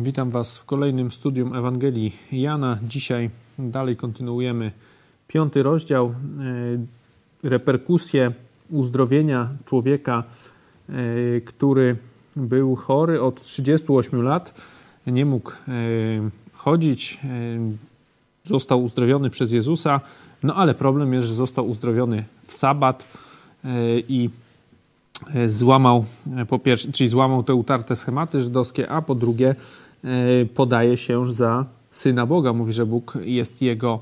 Witam Was w kolejnym studium Ewangelii Jana. Dzisiaj dalej kontynuujemy piąty rozdział. E, reperkusje uzdrowienia człowieka, e, który był chory od 38 lat, nie mógł e, chodzić, został uzdrowiony przez Jezusa, no ale problem jest, że został uzdrowiony w sabat i złamał, po pierwsze, czyli złamał te utarte schematy żydowskie, a po drugie podaje się za syna Boga. Mówi, że Bóg jest jego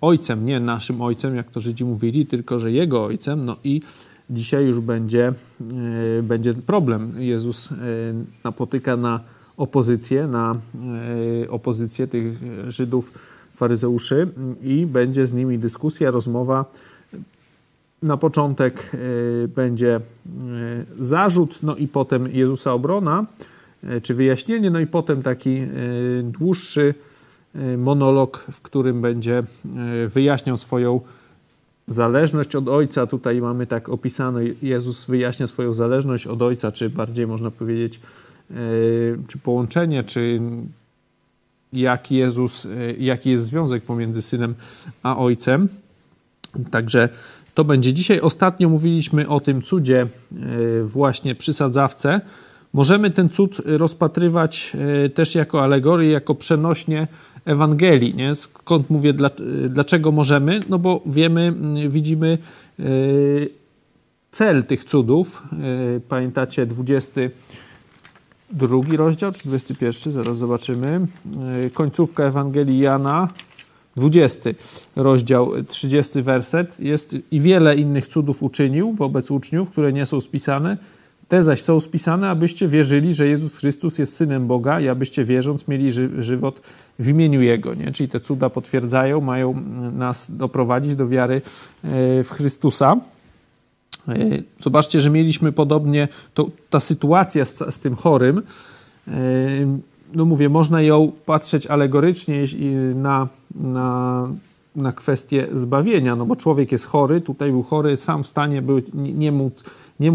ojcem, nie naszym ojcem, jak to Żydzi mówili, tylko że jego ojcem. No i dzisiaj już będzie, e, będzie problem. Jezus e, napotyka na opozycję, na opozycję tych Żydów, faryzeuszy i będzie z nimi dyskusja, rozmowa. Na początek będzie zarzut, no i potem Jezusa obrona. E, czy wyjaśnienie, no i potem taki e, dłuższy e, monolog, w którym będzie wyjaśniał swoją zależność od Ojca. Tutaj mamy tak opisane, Jezus wyjaśnia swoją zależność od Ojca, czy bardziej można powiedzieć, czy połączenie, czy jaki, Jezus, jaki jest związek pomiędzy Synem a Ojcem. Także to będzie dzisiaj. Ostatnio mówiliśmy o tym cudzie właśnie przy sadzawce, Możemy ten cud rozpatrywać e, też jako alegorię, jako przenośnie Ewangelii. Nie? Skąd mówię, dlaczego możemy? No bo wiemy, widzimy cel tych cudów. Pamiętacie 22 rozdział, czy 21? Zaraz zobaczymy. Końcówka Ewangelii Jana, 20 rozdział, 30 werset. Jest i wiele innych cudów uczynił wobec uczniów, które nie są spisane te zaś są spisane, abyście wierzyli, że Jezus Chrystus jest Synem Boga i abyście wierząc mieli ży żywot w imieniu Jego. Nie? Czyli te cuda potwierdzają, mają nas doprowadzić do wiary e, w Chrystusa. E, zobaczcie, że mieliśmy podobnie, to, ta sytuacja z, z tym chorym, e, no mówię, można ją patrzeć alegorycznie na, na na kwestię zbawienia, no bo człowiek jest chory, tutaj był chory, sam w stanie był, nie nie mógł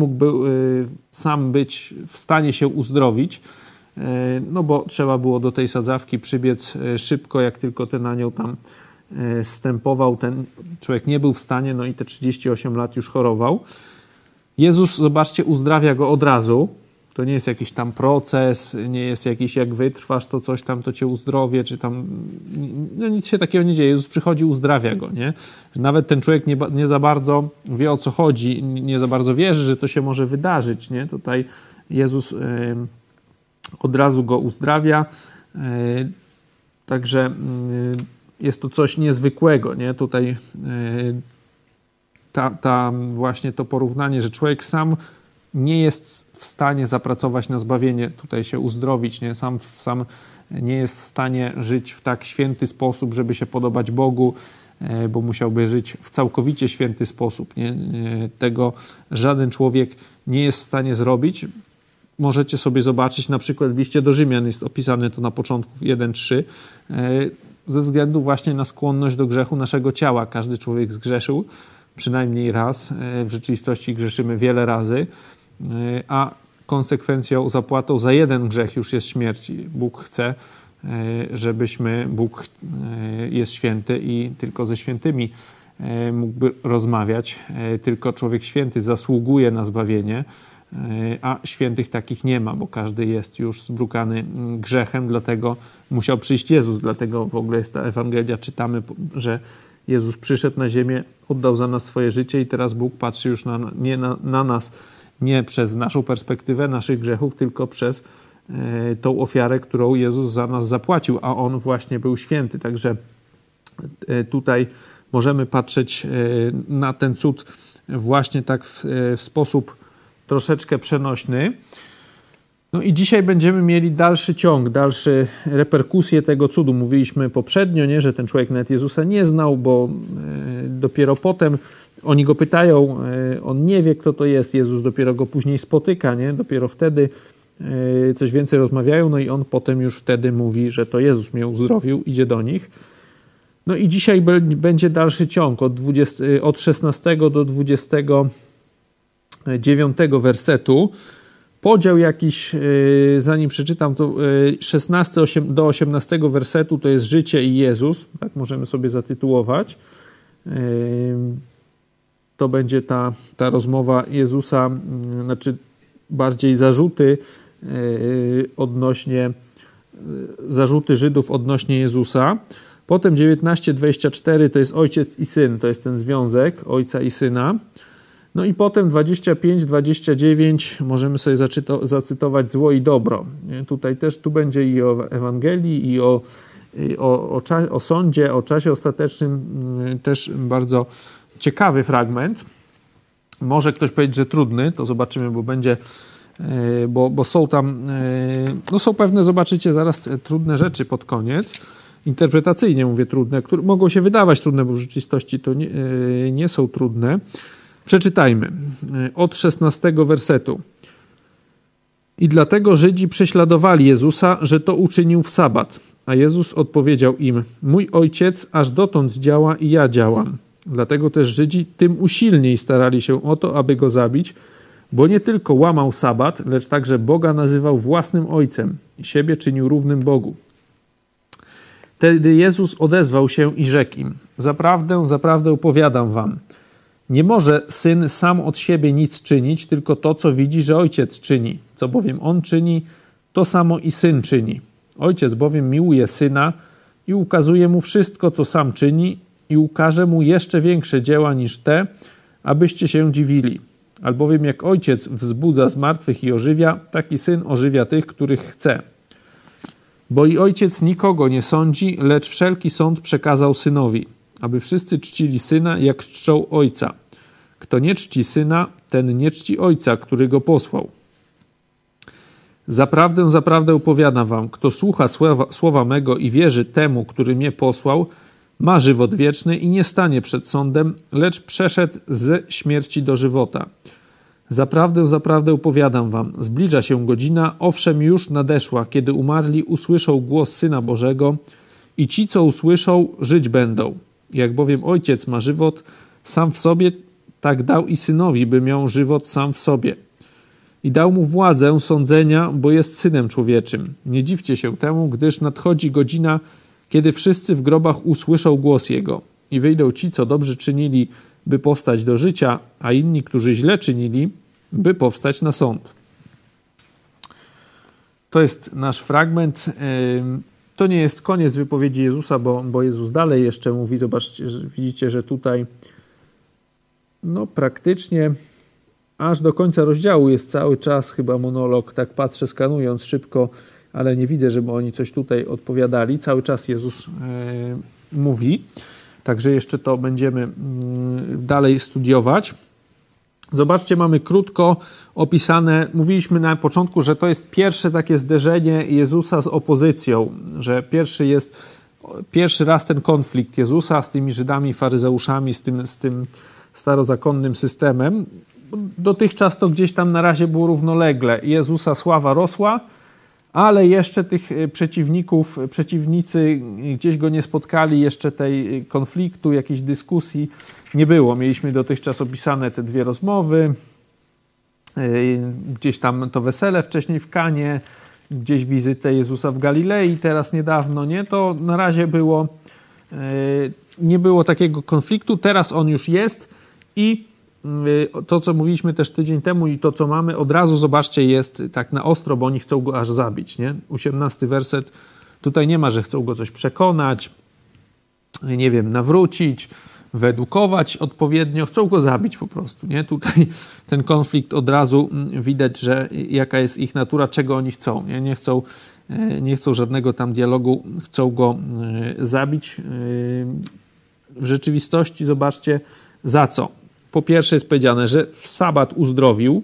był, y, sam być w stanie się uzdrowić, y, no bo trzeba było do tej sadzawki przybiec y, szybko, jak tylko ten anioł tam stępował, ten człowiek nie był w stanie, no i te 38 lat już chorował. Jezus, zobaczcie, uzdrawia go od razu, to nie jest jakiś tam proces, nie jest jakiś jak wytrwasz, to coś tam, to cię uzdrowie, czy tam, no nic się takiego nie dzieje. Jezus przychodzi, uzdrawia go, nie? Nawet ten człowiek nie, nie za bardzo wie o co chodzi, nie za bardzo wierzy, że to się może wydarzyć, nie? Tutaj Jezus od razu go uzdrawia, y, także jest to coś niezwykłego, nie? Tutaj ta, ta właśnie to porównanie, że człowiek sam nie jest w stanie zapracować na zbawienie, tutaj się uzdrowić, nie? Sam, sam nie jest w stanie żyć w tak święty sposób, żeby się podobać Bogu, e, bo musiałby żyć w całkowicie święty sposób. Nie? Tego żaden człowiek nie jest w stanie zrobić. Możecie sobie zobaczyć, na przykład w liście do Rzymian jest opisane to na początku 1-3, e, ze względu właśnie na skłonność do grzechu naszego ciała. Każdy człowiek zgrzeszył przynajmniej raz. E, w rzeczywistości grzeszymy wiele razy a konsekwencją, zapłatą za jeden grzech już jest śmierć. Bóg chce, e, żebyśmy, Bóg e, jest święty i tylko ze świętymi mógłby rozmawiać. Tylko człowiek święty zasługuje na zbawienie, a świętych takich nie ma, bo każdy jest już zbrukany mm, grzechem, dlatego musiał przyjść Jezus. Dlatego w ogóle jest ta Ewangelia, czytamy, że Jezus przyszedł na ziemię, oddał za nas swoje życie i teraz Bóg patrzy już na, nie na, na nas nie przez naszą perspektywę naszych grzechów, tylko przez e, tą ofiarę, którą Jezus za nas zapłacił, a On właśnie był święty. Także e, tutaj możemy patrzeć e, na ten cud właśnie tak w, w sposób troszeczkę przenośny. No i dzisiaj będziemy mieli dalszy ciąg, dalsze reperkusje tego cudu. Mówiliśmy poprzednio, nie, że ten człowiek nawet Jezusa nie znał, bo dopiero potem oni go pytają, e, on nie wie, kto to jest. Jezus dopiero go później spotyka, nie? Dopiero wtedy e, coś więcej rozmawiają, no i on potem już wtedy mówi, że to Jezus mnie uzdrowił, idzie do nich. No i dzisiaj będzie dalszy ciąg od, 20, od 16 do 29 wersetu. podział jakiś, zanim przeczytam, to 16 do 18 wersetu to jest życie i Jezus, tak możemy sobie zatytułować. To będzie ta, ta rozmowa Jezusa, znaczy bardziej zarzuty odnośnie zarzuty Żydów odnośnie Jezusa. Potem 19:24 to jest ojciec i syn, to jest ten związek ojca i syna. No i potem 25-29 możemy sobie zaczyto, zacytować zło i dobro. Tutaj też tu będzie i o Ewangelii, i o, i o, o, o sądzie, o czasie ostatecznym mm, też bardzo ciekawy fragment. Może ktoś powiedzieć, że trudny, to zobaczymy, bo będzie E, bo, bo są tam, e, no są pewne, zobaczycie zaraz, e, trudne rzeczy pod koniec, interpretacyjnie mówię trudne, które mogą się wydawać trudne, bo w rzeczywistości to nie, nie są trudne. Przeczytajmy od 16 wersetu. I dlatego Żydzi prześladowali Jezusa, że to uczynił w sabat. A Jezus odpowiedział im: Mój ojciec aż dotąd działa i ja działam. Dlatego też Żydzi tym usilniej starali się o to, aby go zabić, bo nie tylko łamał sabat, lecz także Boga nazywał własnym ojcem i siebie czynił równym Bogu. Wtedy Jezus odezwał się i rzekł im: Zaprawdę, zaprawdę opowiadam wam. Nie może syn sam od siebie nic czynić, tylko to, co widzi, że ojciec czyni. Co bowiem on czyni, to samo i syn czyni. Ojciec bowiem miłuje syna i ukazuje mu wszystko, co sam czyni, i ukaże mu jeszcze większe dzieła niż te, abyście się dziwili. Albowiem jak ojciec wzbudza z martwych i ożywia, taki syn ożywia tych, których chce. Bo i ojciec nikogo nie sądzi, lecz wszelki sąd przekazał synowi, aby wszyscy czcili syna, jak czczą ojca. Kto nie czci syna, ten nie czci ojca, który go posłał. Zaprawdę, zaprawdę opowiadam wam, kto słucha słowa, słowa mego i wierzy temu, który mnie posłał, ma żywot wieczny i nie stanie przed sądem, lecz przeszedł ze śmierci do żywota. Zaprawdę, zaprawdę opowiadam wam, zbliża się godzina, owszem już nadeszła, kiedy umarli usłyszą głos Syna Bożego i ci, co usłyszą, żyć będą. Jak bowiem Ojciec ma żywot sam w sobie, tak dał i Synowi, by miał żywot sam w sobie. I dał mu władzę sądzenia, bo jest Synem Człowieczym. Nie dziwcie się temu, gdyż nadchodzi godzina, kiedy wszyscy w grobach usłyszą głos Jego i wyjdą ci, co dobrze czynili, by powstać do życia, a inni, którzy źle czynili, by powstać na sąd. To jest nasz fragment. To nie jest koniec wypowiedzi Jezusa, bo, bo Jezus dalej jeszcze mówi. Zobaczcie, że widzicie, że tutaj no praktycznie aż do końca rozdziału jest cały czas chyba monolog. Tak patrzę, skanując szybko ale nie widzę, żeby oni coś tutaj odpowiadali. Cały czas Jezus e, mówi, także jeszcze to będziemy mm, dalej studiować. Zobaczcie, mamy krótko opisane. Mówiliśmy na początku, że to jest pierwsze takie zderzenie Jezusa z opozycją, że pierwszy jest pierwszy raz ten konflikt Jezusa z tymi Żydami, faryzeuszami, z tym, z tym starozakonnym systemem. Dotychczas to gdzieś tam na razie było równolegle. Jezusa sława rosła, ale jeszcze tych e, przeciwników, przeciwnicy gdzieś go nie spotkali, jeszcze tej konfliktu, jakiejś dyskusji nie było. Mieliśmy dotychczas opisane te dwie rozmowy, gdzieś tam to wesele wcześniej w Kanie, gdzieś wizytę Jezusa w Galilei teraz niedawno, nie? To na razie było, nie było takiego konfliktu, teraz on już jest i Y, to, co mówiliśmy też tydzień temu i to, co mamy, od razu zobaczcie, jest tak na ostro, bo oni chcą go aż zabić. Nie? 18 werset. Tutaj nie ma, że chcą go coś przekonać, nie wiem, nawrócić, wyedukować odpowiednio, chcą go zabić po prostu. Nie? Tutaj ten konflikt od razu mm, widać, że jaka jest ich natura, czego oni chcą. Nie, nie chcą. E, nie chcą żadnego tam dialogu, chcą go e, zabić. E, w rzeczywistości zobaczcie za co po pierwsze jest powiedziane, że w sabat uzdrowił.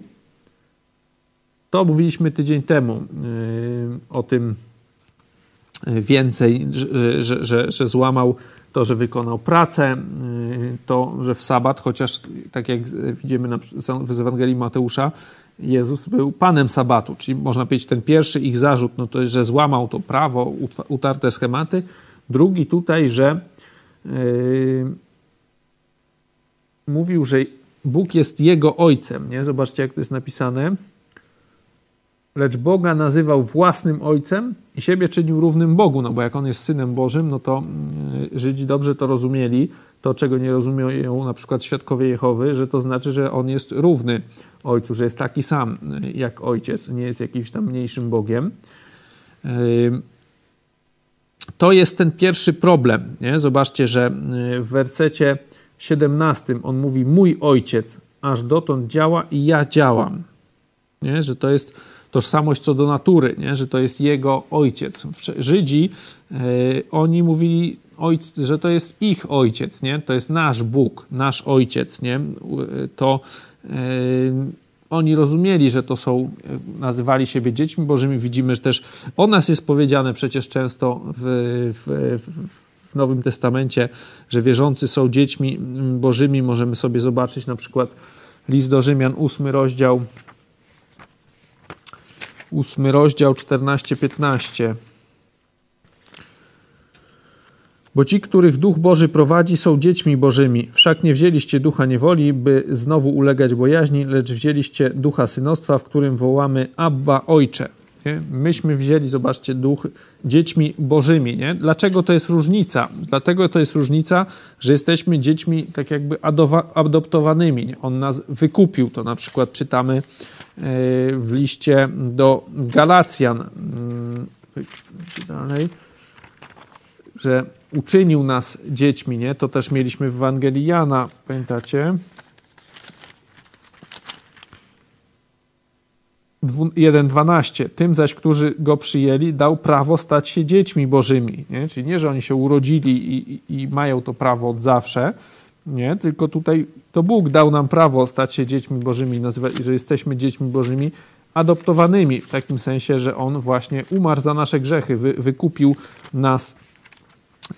To mówiliśmy tydzień temu yy, o tym yy, więcej, że, że, że, że, złamał to, że wykonał pracę, yy, to, że w sabat, chociaż tak jak widzimy na, w Ewangelii Mateusza, Jezus był panem sabatu, czyli można powiedzieć ten pierwszy ich zarzut, no to jest, że złamał to prawo, utarte schematy. Drugi tutaj, że mówił, że Bóg jest jego ojcem. Nie? Zobaczcie, jak to jest napisane. lecz Boga nazywał własnym ojcem i siebie czynił równym Bogu, no bo jak on jest synem Bożym, no to y, Żydzi dobrze to rozumieli, to czego nie rozumieją na przykład świadkowie Jehowy, że to znaczy, że on jest równy ojcu, że jest taki sam y, jak ojciec, nie jest jakimś tam mniejszym Bogiem. Y, to jest ten pierwszy problem. Nie? Zobaczcie, że w wersecie 17 on mówi: Mój ojciec aż dotąd działa i ja działam. Nie? Że to jest tożsamość co do natury, nie? że to jest jego ojciec. Żydzi, yy, oni mówili, ojc, że to jest ich ojciec, nie? to jest nasz Bóg, nasz ojciec. Nie? To yy, oni rozumieli, że to są, nazywali siebie dziećmi bożymi. Widzimy, że też o nas jest powiedziane przecież często w, w, w Nowym Testamencie, że wierzący są dziećmi bożymi. Możemy sobie zobaczyć na przykład list do Rzymian, ósmy rozdział, ósmy rozdział 14-15. Bo ci, których Duch Boży prowadzi, są dziećmi Bożymi. Wszak nie wzięliście ducha niewoli, by znowu ulegać bojaźni, lecz wzięliście ducha synostwa, w którym wołamy Abba Ojcze. Nie? Myśmy wzięli, zobaczcie, duch dziećmi bożymi. Nie? Dlaczego to jest różnica? Dlatego to jest różnica, że jesteśmy dziećmi tak jakby adoptowanymi. Nie? On nas wykupił. To na przykład czytamy e, w liście do Galacjan. Mm, dalej. Że uczynił nas dziećmi, nie? To też mieliśmy w Ewangelii Jana, pamiętacie? 1.12. Tym zaś, którzy go przyjęli, dał prawo stać się dziećmi bożymi. Nie? Czyli nie, że oni się urodzili i, i, i mają to prawo od zawsze, nie? tylko tutaj to Bóg dał nam prawo stać się dziećmi bożymi, nazywa, że jesteśmy dziećmi bożymi adoptowanymi, w takim sensie, że On właśnie umarł za nasze grzechy, wy, wykupił nas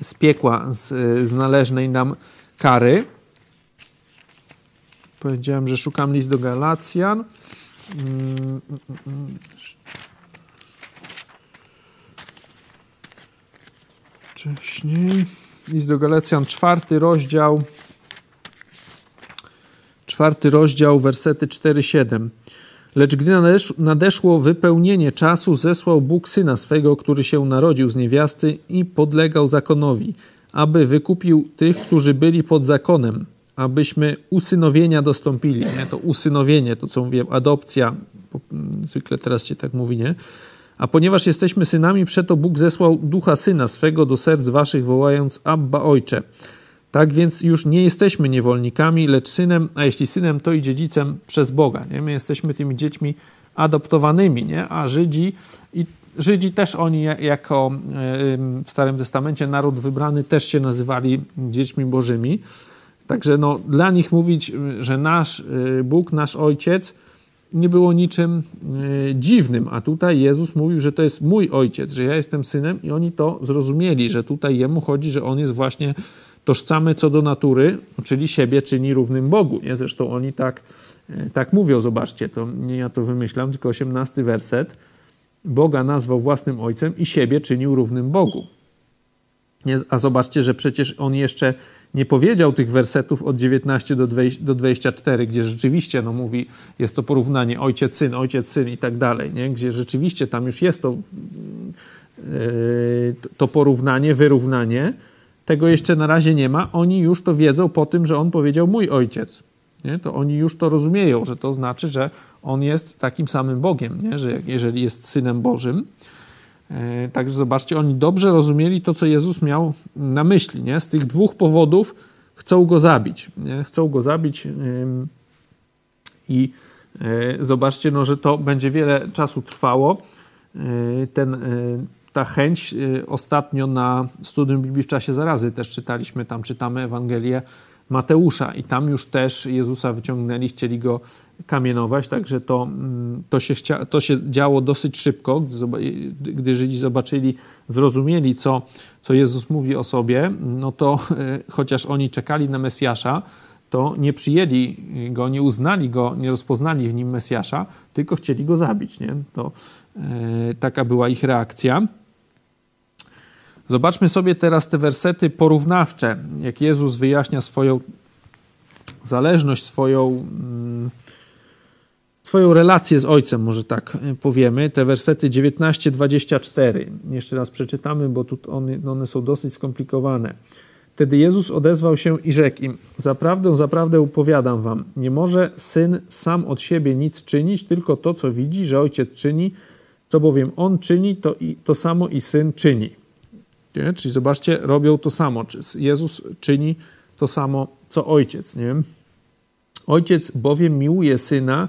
z piekła, z, z należnej nam kary. Powiedziałem, że szukam list do Galacjan. Wcześniej. List do Galecjan, czwarty rozdział. Czwarty rozdział, wersety 4-7. Lecz gdy nadeszło wypełnienie czasu, zesłał Bóg syna swego, który się narodził z niewiasty i podlegał zakonowi, aby wykupił tych, którzy byli pod zakonem, abyśmy usynowienia dostąpili. Nie? To usynowienie, to co mówiłem, adopcja, zwykle teraz się tak mówi, nie? A ponieważ jesteśmy synami, przeto Bóg zesłał ducha syna swego do serc waszych, wołając Abba Ojcze. Tak więc już nie jesteśmy niewolnikami, lecz synem, a jeśli synem, to i dziedzicem przez Boga. Nie? My jesteśmy tymi dziećmi adoptowanymi, nie? a Żydzi i Żydzi też oni jako w Starym Testamencie naród wybrany też się nazywali dziećmi bożymi. Także no, dla nich mówić, że nasz y, Bóg, nasz Ojciec nie było niczym y, dziwnym, a tutaj Jezus mówił, że to jest mój Ojciec, że ja jestem synem i oni to zrozumieli, że tutaj Jemu chodzi, że On jest właśnie tożsamy co do natury, czyli siebie czyni równym Bogu. Nie? Zresztą oni tak, y, tak mówią, zobaczcie, to nie ja to wymyślam, tylko 18 werset. Boga nazwał własnym Ojcem i siebie czynił równym Bogu. A zobaczcie, że przecież on jeszcze nie powiedział tych wersetów od 19 do 24, gdzie rzeczywiście no, mówi, jest to porównanie ojciec, syn, ojciec, syn i tak dalej, nie? gdzie rzeczywiście tam już jest to, yy, to porównanie, wyrównanie. Tego jeszcze na razie nie ma. Oni już to wiedzą po tym, że on powiedział mój ojciec. Nie? To oni już to rozumieją, że to znaczy, że on jest takim samym Bogiem, nie? że jeżeli jest synem Bożym, także zobaczcie, oni dobrze rozumieli to, co Jezus miał na myśli. Nie? Z tych dwóch powodów chcą go zabić. Nie? Chcą go zabić i e, zobaczcie, no, że to będzie wiele czasu trwało. E, ten, ta chęć ostatnio na studium Biblii w czasie zarazy też czytaliśmy, tam czytamy Ewangelię Mateusza i tam już też Jezusa wyciągnęli, chcieli go kamienować, także to, mm, to, się, chcia, to się działo dosyć szybko, gdy, gdy Żydzi zobaczyli, zrozumieli, co, co Jezus mówi o sobie, no to chociaż oni czekali na Mesjasza, to nie przyjęli go, nie uznali go, nie rozpoznali w nim Mesjasza, tylko chcieli go zabić. Nie? To e, taka była ich reakcja. Zobaczmy sobie teraz te wersety porównawcze, jak Jezus wyjaśnia swoją zależność, swoją, mm, swoją relację z Ojcem, może tak e, powiemy, te wersety 19-24. Jeszcze raz przeczytamy, bo tu one, one są dosyć skomplikowane. Wtedy Jezus odezwał się i rzekł im: Zaprawdę, zaprawdę upowiadam wam, nie może syn sam od siebie nic czynić, tylko to, co widzi, że ojciec czyni, co bowiem on czyni, to, i, to samo i syn czyni. Nie? Czyli zobaczcie, robią to samo. Jezus czyni to samo, co ojciec. Nie? Ojciec bowiem miłuje syna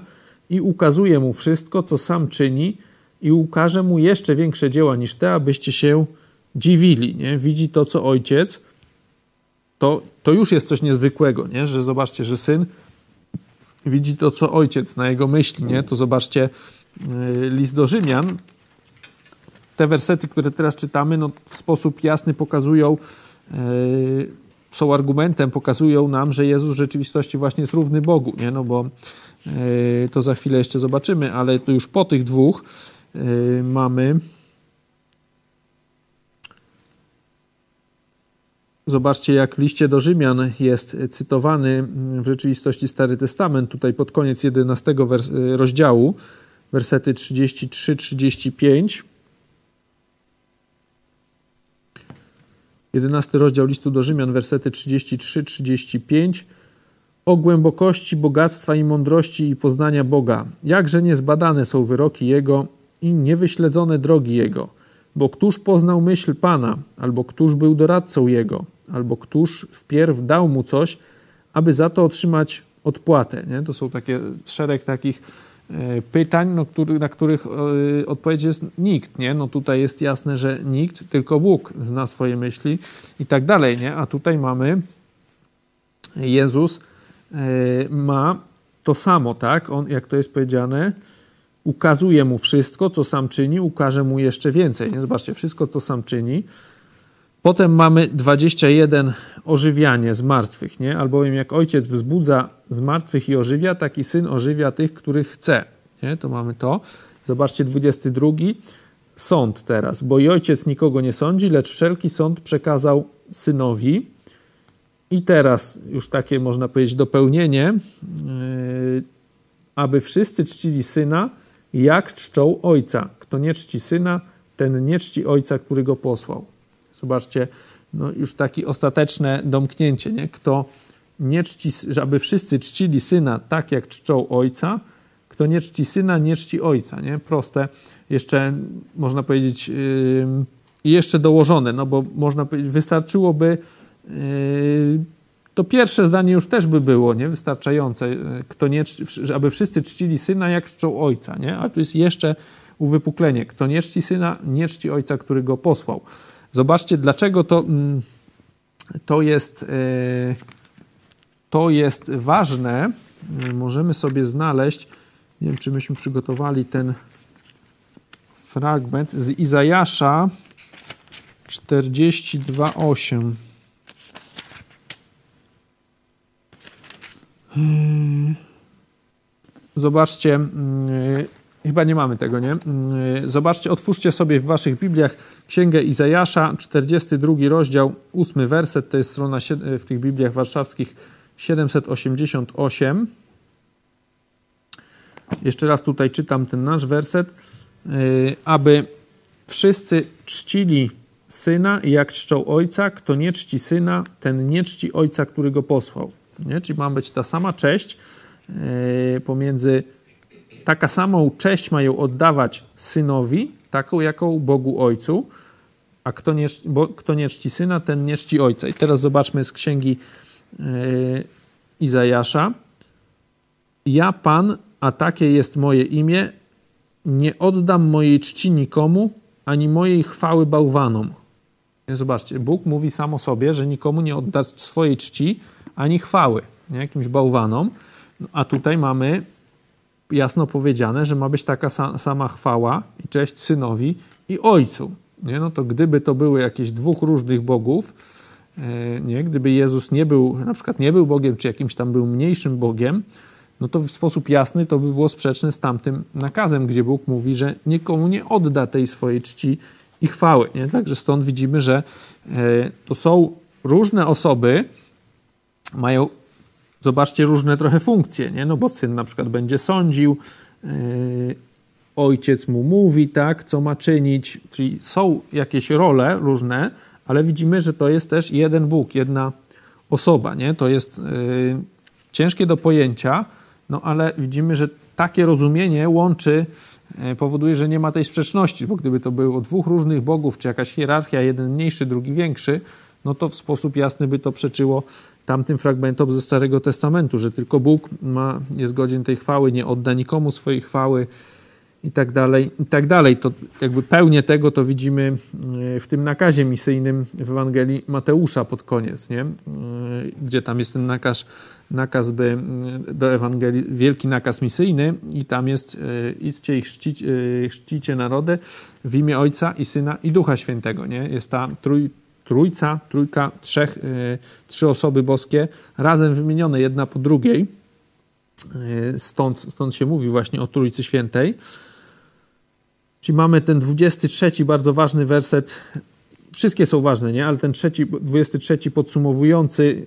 i ukazuje mu wszystko, co sam czyni, i ukaże mu jeszcze większe dzieła niż te, abyście się dziwili. Nie? Widzi to, co ojciec to, to już jest coś niezwykłego, nie? że zobaczcie, że syn widzi to, co ojciec na jego myśli. Nie? To zobaczcie yy, list do Rzymian. Te wersety, które teraz czytamy, no, w sposób jasny pokazują, yy, są argumentem, pokazują nam, że Jezus w rzeczywistości właśnie jest równy Bogu, nie? No bo yy, to za chwilę jeszcze zobaczymy, ale to już po tych dwóch mamy Zobaczcie, jak w liście do Rzymian jest cytowany w rzeczywistości Stary Testament, tutaj pod koniec 11 rozdziału, wersety 33-35. 11 rozdział listu do Rzymian, wersety 33-35. O głębokości bogactwa i mądrości i poznania Boga, jakże niezbadane są wyroki Jego i niewyśledzone drogi Jego. Bo któż poznał myśl Pana, albo któż był doradcą Jego? albo któż wpierw dał mu coś, aby za to otrzymać odpłatę. Nie? To są takie szereg takich pytań, no, który, na których e, odpowiedź jest nikt. Nie? No, tutaj jest jasne, że nikt, tylko Bóg zna swoje myśli i tak dalej. Nie? A tutaj mamy Jezus e, ma to samo, tak? On, jak to jest powiedziane, ukazuje mu wszystko, co sam czyni, ukaże mu jeszcze więcej. Nie? Zobaczcie, wszystko, co sam czyni, Potem mamy 21 ożywianie z martwych, nie? Albowiem jak ojciec wzbudza z martwych i ożywia, taki syn ożywia tych, których chce. Nie? To mamy to. Zobaczcie 22. Sąd teraz, bo i ojciec nikogo nie sądzi, lecz wszelki sąd przekazał synowi. I teraz już takie można powiedzieć dopełnienie, yy, aby wszyscy czcili syna, jak czczą ojca. Kto nie czci syna, ten nie czci ojca, który go posłał. Zobaczcie, no już takie ostateczne domknięcie, nie? Kto nie czci, żeby wszyscy czcili syna tak, jak czczą ojca, kto nie czci syna, nie czci ojca, nie? Proste, jeszcze można powiedzieć yy, jeszcze dołożone, no bo można powiedzieć, wystarczyłoby yy, to pierwsze zdanie już też by było nie? wystarczające, kto nie, aby wszyscy czcili syna, jak czczą ojca, nie? a tu jest jeszcze uwypuklenie, kto nie czci syna, nie czci ojca, który go posłał. Zobaczcie, dlaczego to, mm, to, jest, e, to jest ważne. Możemy sobie znaleźć, nie wiem, czy myśmy przygotowali ten fragment z Izajasza 42:8. Zobaczcie, mm, Chyba nie mamy tego, nie? Mm, zobaczcie, otwórzcie sobie w waszych Bibliach Księgę Izajasza, 42 rozdział, 8 werset, to jest strona w tych Bibliach warszawskich 788. Jeszcze raz tutaj czytam ten nasz werset. Y, aby wszyscy czcili syna, jak czczą ojca, kto nie czci syna, ten nie czci ojca, który go posłał. Nie? Czyli ma być ta sama cześć y, pomiędzy taka samą cześć mają oddawać synowi, taką jaką Bogu Ojcu, a kto nie, bo, kto nie czci syna, ten nie czci ojca. I teraz zobaczmy z księgi yy, Izajasza. Ja, Pan, a takie jest moje imię, nie oddam mojej czci nikomu, ani mojej chwały bałwanom. Zobaczcie, Bóg mówi sam o sobie, że nikomu nie odda swojej czci, ani chwały, nie? jakimś bałwanom. A tutaj mamy jasno powiedziane, że ma być taka sama chwała i cześć synowi i ojcu. Nie? No to gdyby to były jakieś dwóch różnych bogów, e, nie? gdyby Jezus nie był, na przykład nie był Bogiem, czy jakimś tam był mniejszym Bogiem, no to w sposób jasny to by było sprzeczne z tamtym nakazem, gdzie Bóg mówi, że nikomu nie odda tej swojej czci i chwały. Nie? Także stąd widzimy, że e, to są różne osoby, mają zobaczcie różne trochę funkcje, nie? No bo syn na przykład będzie sądził, ojciec mu mówi, tak, co ma czynić, czyli są jakieś role różne, ale widzimy, że to jest też jeden Bóg, jedna osoba, nie? To jest ciężkie do pojęcia, no ale widzimy, że takie rozumienie łączy, powoduje, że nie ma tej sprzeczności, bo gdyby to było dwóch różnych bogów, czy jakaś hierarchia, jeden mniejszy, drugi większy, no to w sposób jasny by to przeczyło tamtym fragmentom ze Starego Testamentu, że tylko Bóg ma, jest godzien tej chwały, nie odda nikomu swojej chwały i tak dalej, i tak dalej. To jakby pełnię tego to widzimy e, w tym nakazie misyjnym w Ewangelii Mateusza pod koniec, nie? E, gdzie tam jest ten nakaz, nakaz by do Ewangelii, wielki nakaz misyjny i tam jest e, idźcie i chrzcicie, chrzcicie narody w imię Ojca i Syna i Ducha Świętego, nie? Jest ta trój, trójca, trójka, trzech, y, trzy osoby boskie razem wymienione jedna po drugiej. Y, stąd, stąd się mówi właśnie o Trójcy Świętej. Czyli mamy ten 23 bardzo ważny werset. Wszystkie są ważne, nie? Ale ten trzeci, 23 podsumowujący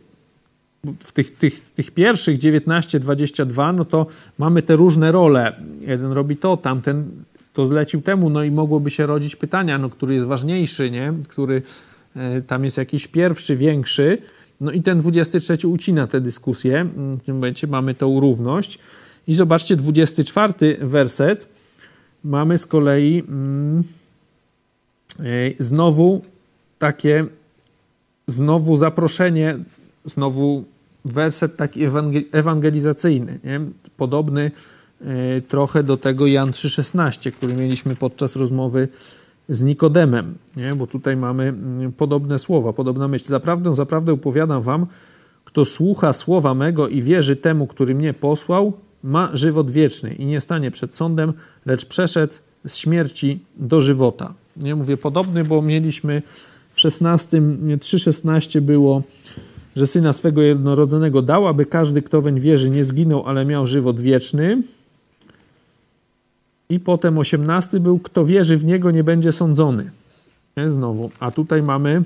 w tych, tych, tych pierwszych 19, 22, no to mamy te różne role. Jeden robi to, tamten to zlecił temu, no i mogłoby się rodzić pytania, no, który jest ważniejszy, nie? Który tam jest jakiś pierwszy, większy. No i ten 23 ucina tę dyskusję. Mm, w tym momencie mamy tą równość. I zobaczcie, 24 werset mamy z kolei mm, e, znowu takie, znowu zaproszenie, znowu werset taki ewangelizacyjny, nie? podobny e, trochę do tego Jan 3,16, który mieliśmy podczas rozmowy z Nikodemem, nie? bo tutaj mamy mm, podobne słowa, podobna myśl. Zaprawdę, zaprawdę opowiadam wam, kto słucha słowa mego i wierzy temu, który mnie posłał, ma żywot wieczny i nie stanie przed sądem, lecz przeszedł z śmierci do żywota. Nie mówię podobny, bo mieliśmy w 16, 3,16 było, że syna swego jednorodzonego dał, aby każdy, kto weń wierzy, nie zginął, ale miał żywot wieczny. I potem osiemnasty był, kto wierzy w Niego, nie będzie sądzony. Nie? Znowu. A tutaj mamy,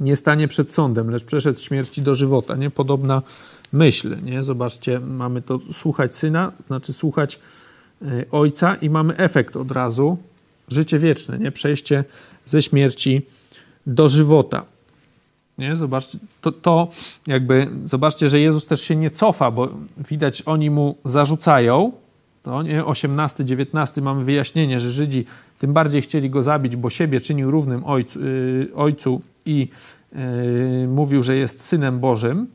nie stanie przed sądem, lecz przeszedł z śmierci do żywota. Nie? Podobna myśl. Nie? Zobaczcie, mamy to słuchać Syna, znaczy słuchać y, Ojca i mamy efekt od razu, życie wieczne, nie? przejście ze śmierci do żywota. Nie? Zobaczcie, to, to jakby, zobaczcie, że Jezus też się nie cofa, bo widać, oni mu zarzucają, to nie? 18, 19 mamy wyjaśnienie, że Żydzi tym bardziej chcieli go zabić, bo siebie czynił równym ojcu, yy, ojcu i yy, mówił, że jest synem Bożym.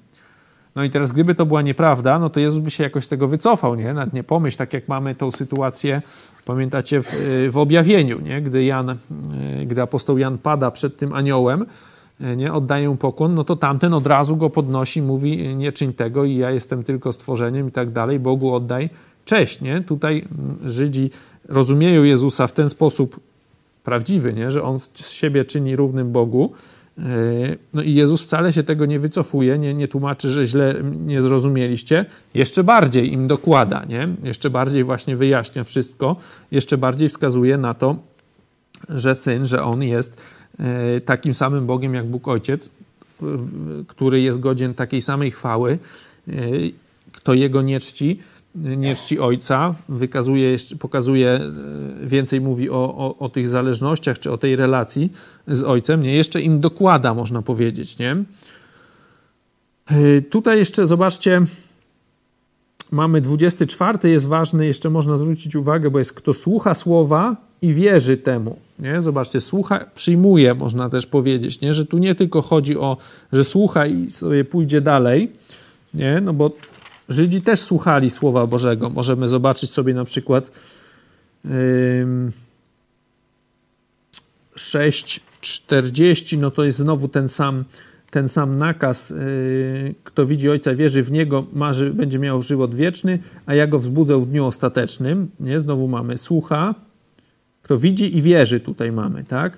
No i teraz, gdyby to była nieprawda, no to Jezus by się jakoś z tego wycofał, nie? Nawet nie pomyśl, tak jak mamy tą sytuację, pamiętacie, w, y, w objawieniu, nie? Gdy Jan, yy, gdy apostoł Jan pada przed tym aniołem, y, nie, oddaję pokłon, no to tamten od razu go podnosi, mówi nie czyń tego i ja jestem tylko stworzeniem i tak dalej, Bogu oddaj cześć, nie? Tutaj Żydzi rozumieją Jezusa w ten sposób prawdziwy, nie? Że On z siebie czyni równym Bogu. E, no i Jezus wcale się tego nie wycofuje, nie, nie tłumaczy, że źle nie zrozumieliście. Jeszcze bardziej im dokłada, nie? Jeszcze bardziej właśnie wyjaśnia wszystko. Jeszcze bardziej wskazuje na to, że Syn, że On jest e, takim samym Bogiem jak Bóg Ojciec, który jest godzien takiej samej chwały. E, kto Jego nie czci, nie czci ojca, wykazuje, pokazuje, e, więcej mówi o, o, o, tych zależnościach, czy o tej relacji z ojcem, nie? Jeszcze im dokłada, można powiedzieć, nie? E, tutaj jeszcze zobaczcie, mamy 24, jest ważny, jeszcze można zwrócić uwagę, bo jest kto słucha słowa i wierzy temu. Nie? Zobaczcie, słucha, przyjmuje, można też powiedzieć, nie? że tu nie tylko chodzi o, że słucha i sobie pójdzie dalej, nie? no bo Żydzi też słuchali Słowa Bożego. Możemy zobaczyć sobie na przykład 6:40, no to jest znowu ten sam, ten sam nakaz. Yy, kto widzi Ojca, wierzy w Niego, marzy, będzie miał żywot wieczny, a ja go wzbudzę w dniu ostatecznym. Nie? Znowu mamy słucha. Kto widzi i wierzy, tutaj mamy, tak?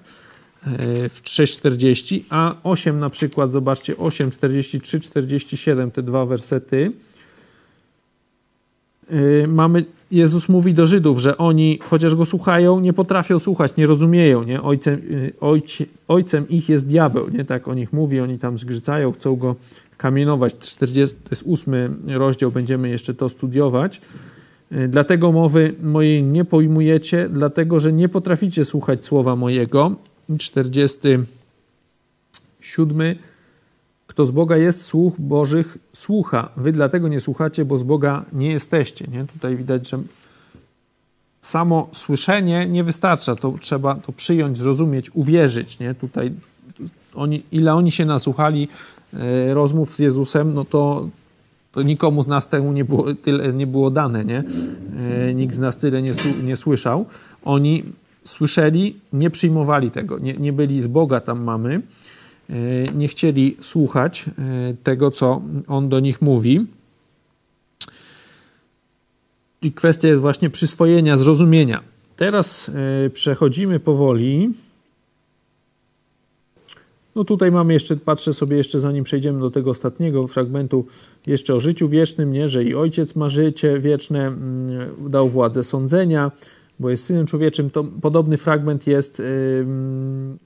Yy, w 6:40, a 8 na przykład, zobaczcie, 8, 43, 47, te dwa wersety mamy, Jezus mówi do Żydów, że oni, chociaż go słuchają, nie potrafią słuchać, nie rozumieją, nie? Ojcem, y, ojcie, ojcem ich jest diabeł, nie? Tak o nich mówi, oni tam zgrzycają, chcą go kamienować. 40, to jest ósmy rozdział, będziemy jeszcze to studiować. Dlatego mowy mojej nie pojmujecie, dlatego że nie potraficie słuchać słowa mojego. 47. Kto z Boga jest, słuch Bożych słucha. Wy dlatego nie słuchacie, bo z Boga nie jesteście. Nie? Tutaj widać, że samo słyszenie nie wystarcza. To trzeba to przyjąć, zrozumieć, uwierzyć. Nie? Tutaj oni, ile oni się nasłuchali e, rozmów z Jezusem, no to, to nikomu z nas temu nie było, tyle nie było dane. Nie? E, nikt z nas tyle nie, nie słyszał. Oni słyszeli, nie przyjmowali tego, nie, nie byli z Boga tam mamy, nie chcieli słuchać tego, co On do nich mówi. I kwestia jest właśnie przyswojenia, zrozumienia. Teraz przechodzimy powoli no tutaj mamy jeszcze, patrzę sobie jeszcze zanim przejdziemy do tego ostatniego fragmentu, jeszcze o życiu wiecznym, nie? że i Ojciec ma życie wieczne, mm, dał władzę sądzenia, bo jest Synem Człowieczym. To podobny fragment jest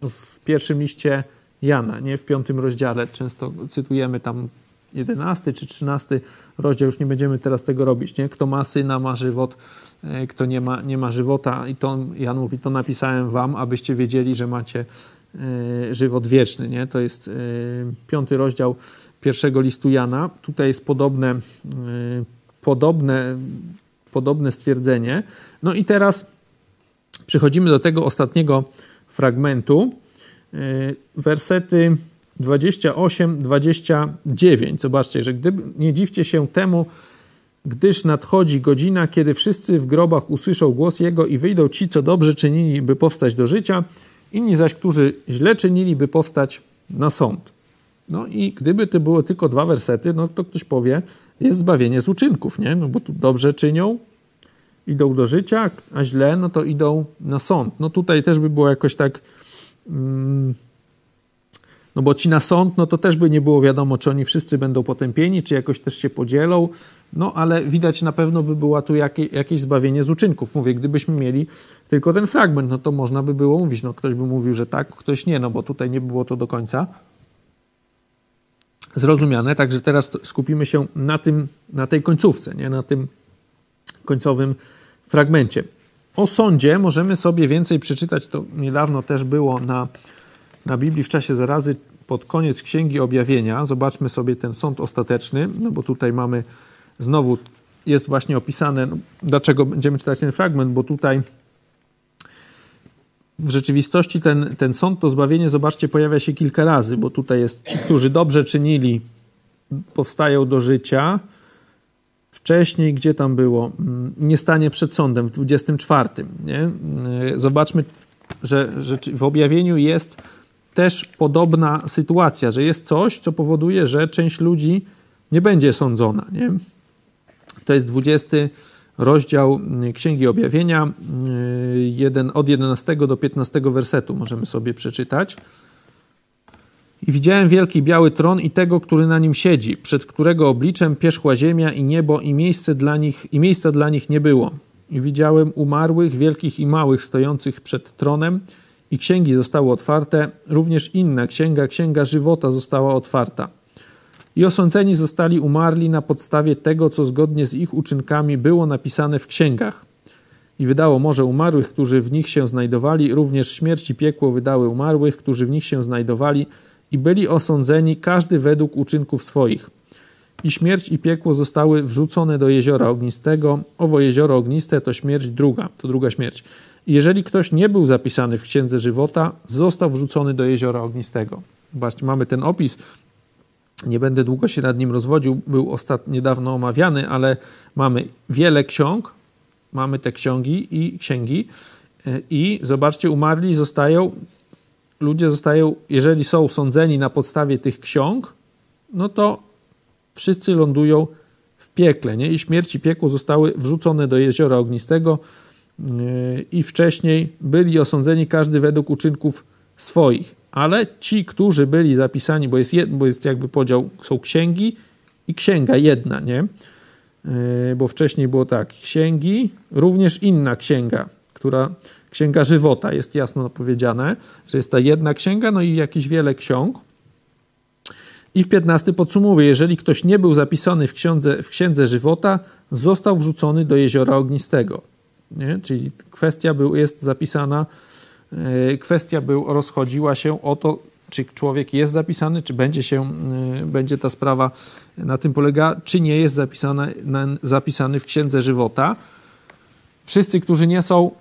w pierwszym liście Jana, nie? w piątym rozdziale. Często cytujemy tam 11 czy 13 rozdział, już nie będziemy teraz tego robić. Nie? Kto ma syna, ma żywot, e, kto nie ma, nie ma żywota. I to Jan mówi, to napisałem wam, abyście wiedzieli, że macie E, żywot wieczny. Nie? To jest e, piąty rozdział pierwszego listu Jana. Tutaj jest podobne, podobne, podobne stwierdzenie. No i teraz przechodzimy do tego ostatniego fragmentu. Wersety 28-29. Zobaczcie, że gdyby, nie dziwcie się temu, gdyż nadchodzi godzina, kiedy wszyscy w grobach usłyszą głos Jego i wyjdą ci, co dobrze czynili, by powstać do życia – Inni zaś, którzy źle czynili, by powstać na sąd. No i gdyby to było tylko dwa wersety, no to ktoś powie, jest zbawienie z uczynków, nie? No bo tu dobrze czynią, idą do życia, a źle, no to idą na sąd. No tutaj też by było jakoś tak... Mm, no bo ci na sąd, no to też by nie było wiadomo, czy oni wszyscy będą potępieni, czy jakoś też się podzielą. No ale widać na pewno by było tu jakie, jakieś zbawienie z uczynków. Mówię, gdybyśmy mieli tylko ten fragment, no to można by było mówić, no ktoś by mówił, że tak, ktoś nie, no bo tutaj nie było to do końca zrozumiane. Także teraz skupimy się na tym, na tej końcówce, nie? na tym końcowym fragmencie. O sądzie możemy sobie więcej przeczytać, to niedawno też było na na Biblii w czasie zarazy pod koniec Księgi Objawienia. Zobaczmy sobie ten sąd ostateczny, no bo tutaj mamy znowu, jest właśnie opisane, no, dlaczego będziemy czytać ten fragment, bo tutaj w rzeczywistości ten, ten sąd, to zbawienie, zobaczcie, pojawia się kilka razy, bo tutaj jest ci, którzy dobrze czynili, powstają do życia. Wcześniej, gdzie tam było? Mm, nie stanie przed sądem w 24. Nie? Zobaczmy, że, że w objawieniu jest też podobna sytuacja, że jest coś, co powoduje, że część ludzi nie będzie sądzona. Nie? To jest 20 rozdział Księgi Objawienia, jeden, od 11 do 15 wersetu możemy sobie przeczytać. I widziałem wielki biały tron i tego, który na nim siedzi, przed którego obliczem pierzchła ziemia i niebo i miejsce dla nich, i miejsca dla nich nie było. I widziałem umarłych, wielkich i małych, stojących przed tronem – i księgi zostały otwarte, również inna księga, księga żywota została otwarta. I osądzeni zostali umarli na podstawie tego, co zgodnie z ich uczynkami było napisane w księgach. I wydało morze umarłych, którzy w nich się znajdowali, również śmierć i piekło wydały umarłych, którzy w nich się znajdowali, i byli osądzeni każdy według uczynków swoich. I śmierć i piekło zostały wrzucone do jeziora ognistego. Owo jezioro ogniste to śmierć druga, to druga śmierć. Jeżeli ktoś nie był zapisany w Księdze Żywota, został wrzucony do jeziora ognistego. Zobaczcie, mamy ten opis. Nie będę długo się nad nim rozwodził, był ostatnio niedawno omawiany, ale mamy wiele ksiąg, mamy te ksiągi i księgi i zobaczcie, umarli zostają, ludzie zostają, jeżeli są sądzeni na podstawie tych ksiąg, no to wszyscy lądują w piekle, nie? I śmierć i piekło zostały wrzucone do jeziora ognistego, i wcześniej byli osądzeni każdy według uczynków swoich. Ale ci, którzy byli zapisani, bo jest, jed, bo jest jakby podział, są księgi i księga jedna, nie? E, bo wcześniej było tak, księgi, również inna księga, która, księga żywota, jest jasno powiedziane, że jest ta jedna księga, no i jakieś wiele ksiąg. I w 15 podsumowuje, jeżeli ktoś nie był zapisany w księdze, w księdze żywota, został wrzucony do jeziora ognistego. Nie? Czyli kwestia był, jest zapisana, yy, kwestia był, rozchodziła się o to, czy człowiek jest zapisany, czy będzie się, yy, będzie ta sprawa na tym polega, czy nie jest zapisany, na, zapisany w księdze żywota. Wszyscy, którzy nie są,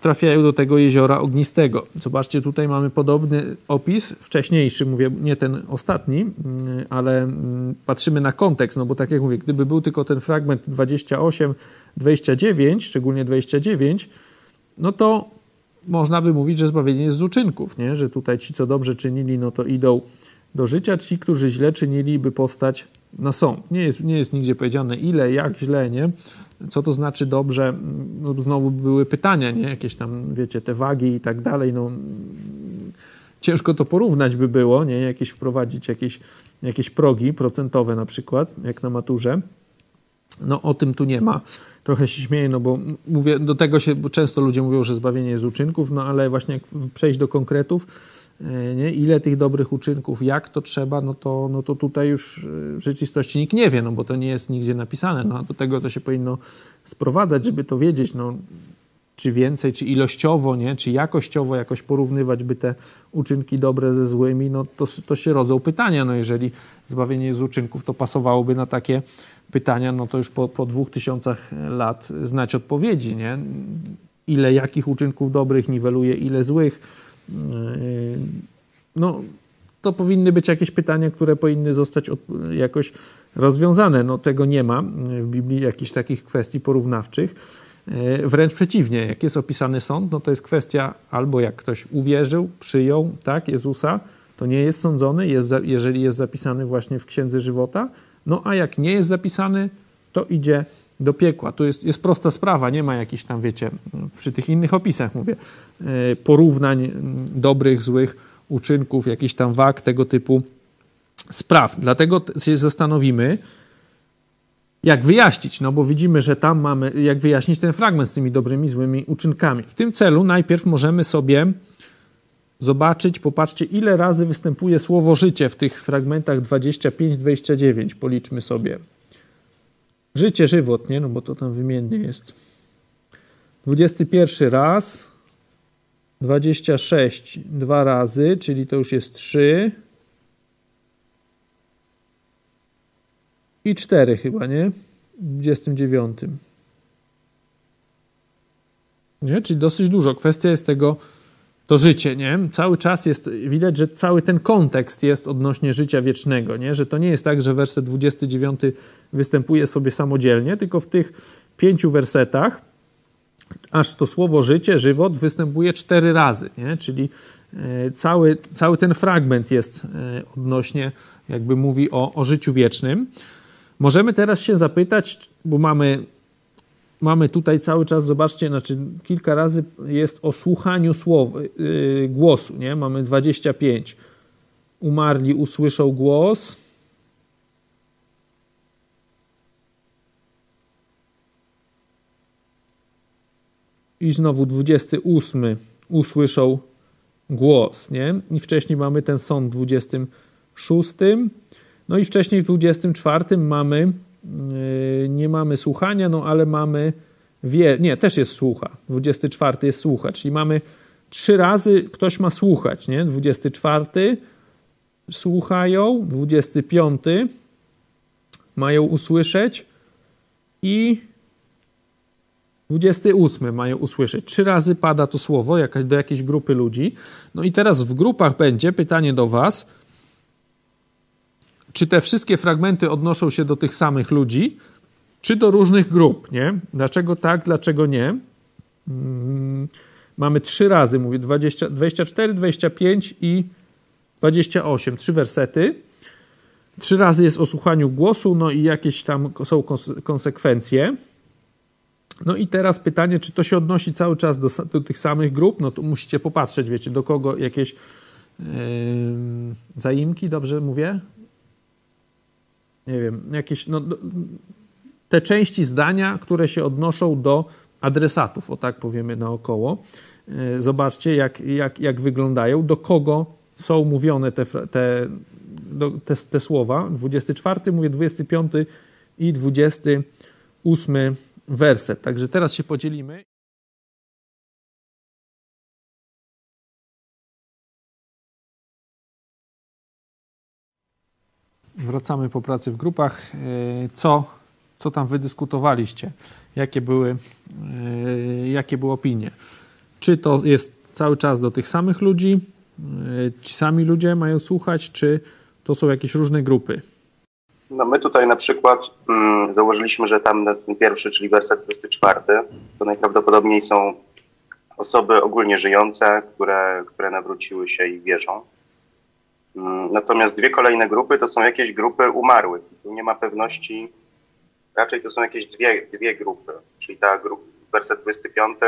trafiają do tego jeziora ognistego. Zobaczcie, tutaj mamy podobny opis, wcześniejszy, mówię, nie ten ostatni, mm, ale mm, patrzymy na kontekst, no bo tak jak mówię, gdyby był tylko ten fragment 28, 29, szczególnie 29, no to można by mówić, że zbawienie jest z uczynków, nie? że tutaj ci, co dobrze czynili, no to idą do życia, ci, którzy źle czynili, by powstać na sąd. Nie jest, nie jest nigdzie powiedziane ile, jak źle, nie? Co to znaczy dobrze? No, znowu były pytania, nie? Jakieś tam, wiecie, te wagi i tak dalej, no ciężko to porównać by było, nie? Jakieś wprowadzić jakieś, jakieś progi procentowe na przykład, jak na maturze. No o tym tu nie ma. Trochę się śmieję, no bo mówię, do tego się, często ludzie mówią, że zbawienie jest uczynków, no ale właśnie jak przejść do konkretów, nie? ile tych dobrych uczynków, jak to trzeba, no to, no to tutaj już e, w rzeczywistości nikt nie wie, no bo to nie jest nigdzie napisane. No, do tego to się powinno sprowadzać, żeby to wiedzieć, no, czy więcej, czy ilościowo, nie? czy jakościowo jakoś porównywać by te uczynki dobre ze złymi, no to, to się rodzą pytania. No jeżeli zbawienie z uczynków, to pasowałoby na takie pytania, no to już po, po dwóch tysiącach lat znać odpowiedzi, nie? Ile jakich uczynków dobrych niweluje, ile złych, no, to powinny być jakieś pytania, które powinny zostać jakoś rozwiązane. No, tego nie ma w Biblii, jakichś takich kwestii porównawczych. Yy, wręcz przeciwnie, jak jest opisany sąd, no to jest kwestia albo jak ktoś uwierzył, przyjął tak, Jezusa, to nie jest sądzony, jest, jeżeli jest zapisany właśnie w Księdze Żywota, no a jak nie jest zapisany, to idzie do piekła. To jest, jest prosta sprawa, nie ma jakichś tam, wiecie, przy tych innych opisach mówię, e, porównań dobrych, złych uczynków, jakichś tam wag, tego typu spraw. Dlatego się zastanowimy, jak wyjaśnić, no bo widzimy, że tam mamy, jak wyjaśnić ten fragment z tymi dobrymi, złymi uczynkami. W tym celu najpierw możemy sobie zobaczyć, popatrzcie, ile razy występuje słowo życie w tych fragmentach 25-29, policzmy sobie. Życie, żywot, nie? No bo to tam wymiennie jest. 21 raz. 26 dwa razy, czyli to już jest 3. I 4 chyba, nie? W 29. Nie? Czyli dosyć dużo. Kwestia jest tego, to życie, nie? Cały czas jest, widać, że cały ten kontekst jest odnośnie życia wiecznego, nie? Że to nie jest tak, że werset 29 występuje sobie samodzielnie, tylko w tych pięciu wersetach aż to słowo życie, żywot występuje cztery razy, nie? Czyli e, cały, cały ten fragment jest e, odnośnie, jakby mówi o, o życiu wiecznym. Możemy teraz się zapytać, bo mamy mamy tutaj cały czas, zobaczcie, znaczy kilka razy jest o słuchaniu yy, głosu, nie? Mamy 25. Umarli usłyszą głos. I znowu 28 usłyszą głos, nie? I wcześniej mamy ten sąd w 26. No i wcześniej w 24 mamy nie mamy słuchania, no ale mamy wie, nie, też jest słucha. 24 jest słucha, czyli mamy trzy razy ktoś ma słuchać, nie? 24 słuchają, 25 mają usłyszeć i 28 mają usłyszeć. Trzy razy pada to słowo do jakiejś grupy ludzi. No i teraz w grupach będzie pytanie do Was, czy te wszystkie fragmenty odnoszą się do tych samych ludzi, czy do różnych grup, nie? Dlaczego tak, dlaczego nie? Hmm. Mamy trzy razy, mówię, 20, 24, 25 i 28, trzy wersety. Trzy razy jest o słuchaniu głosu, no i jakieś tam są konsekwencje. No i teraz pytanie, czy to się odnosi cały czas do, do tych samych grup? No to musicie popatrzeć, wiecie, do kogo jakieś yy, zaimki, dobrze mówię? Nie wiem, jakieś, no, te części zdania, które się odnoszą do adresatów, o tak powiemy naokoło. E, zobaczcie, jak, jak, jak wyglądają, do kogo są mówione te, te te, te słowa. 24, mówię 25 i 28 werset. Także teraz się podzielimy. Wracamy po pracy w grupach. E, co, co tam wydyskutowaliście? Jakie były, e, jakie były opinie? Czy to jest cały czas do tych samych ludzi? E, ci sami ludzie mają słuchać, czy to są jakieś różne grupy? No my tutaj na przykład mm, założyliśmy, że tam ten pierwszy, czyli werset 24, to najprawdopodobniej są osoby ogólnie żyjące, które, które nawróciły się i wierzą. Mm, natomiast dwie kolejne grupy to są jakieś grupy umarłych. Tu nie ma pewności, raczej to są jakieś dwie, dwie grupy. Czyli ta grupa, werset 25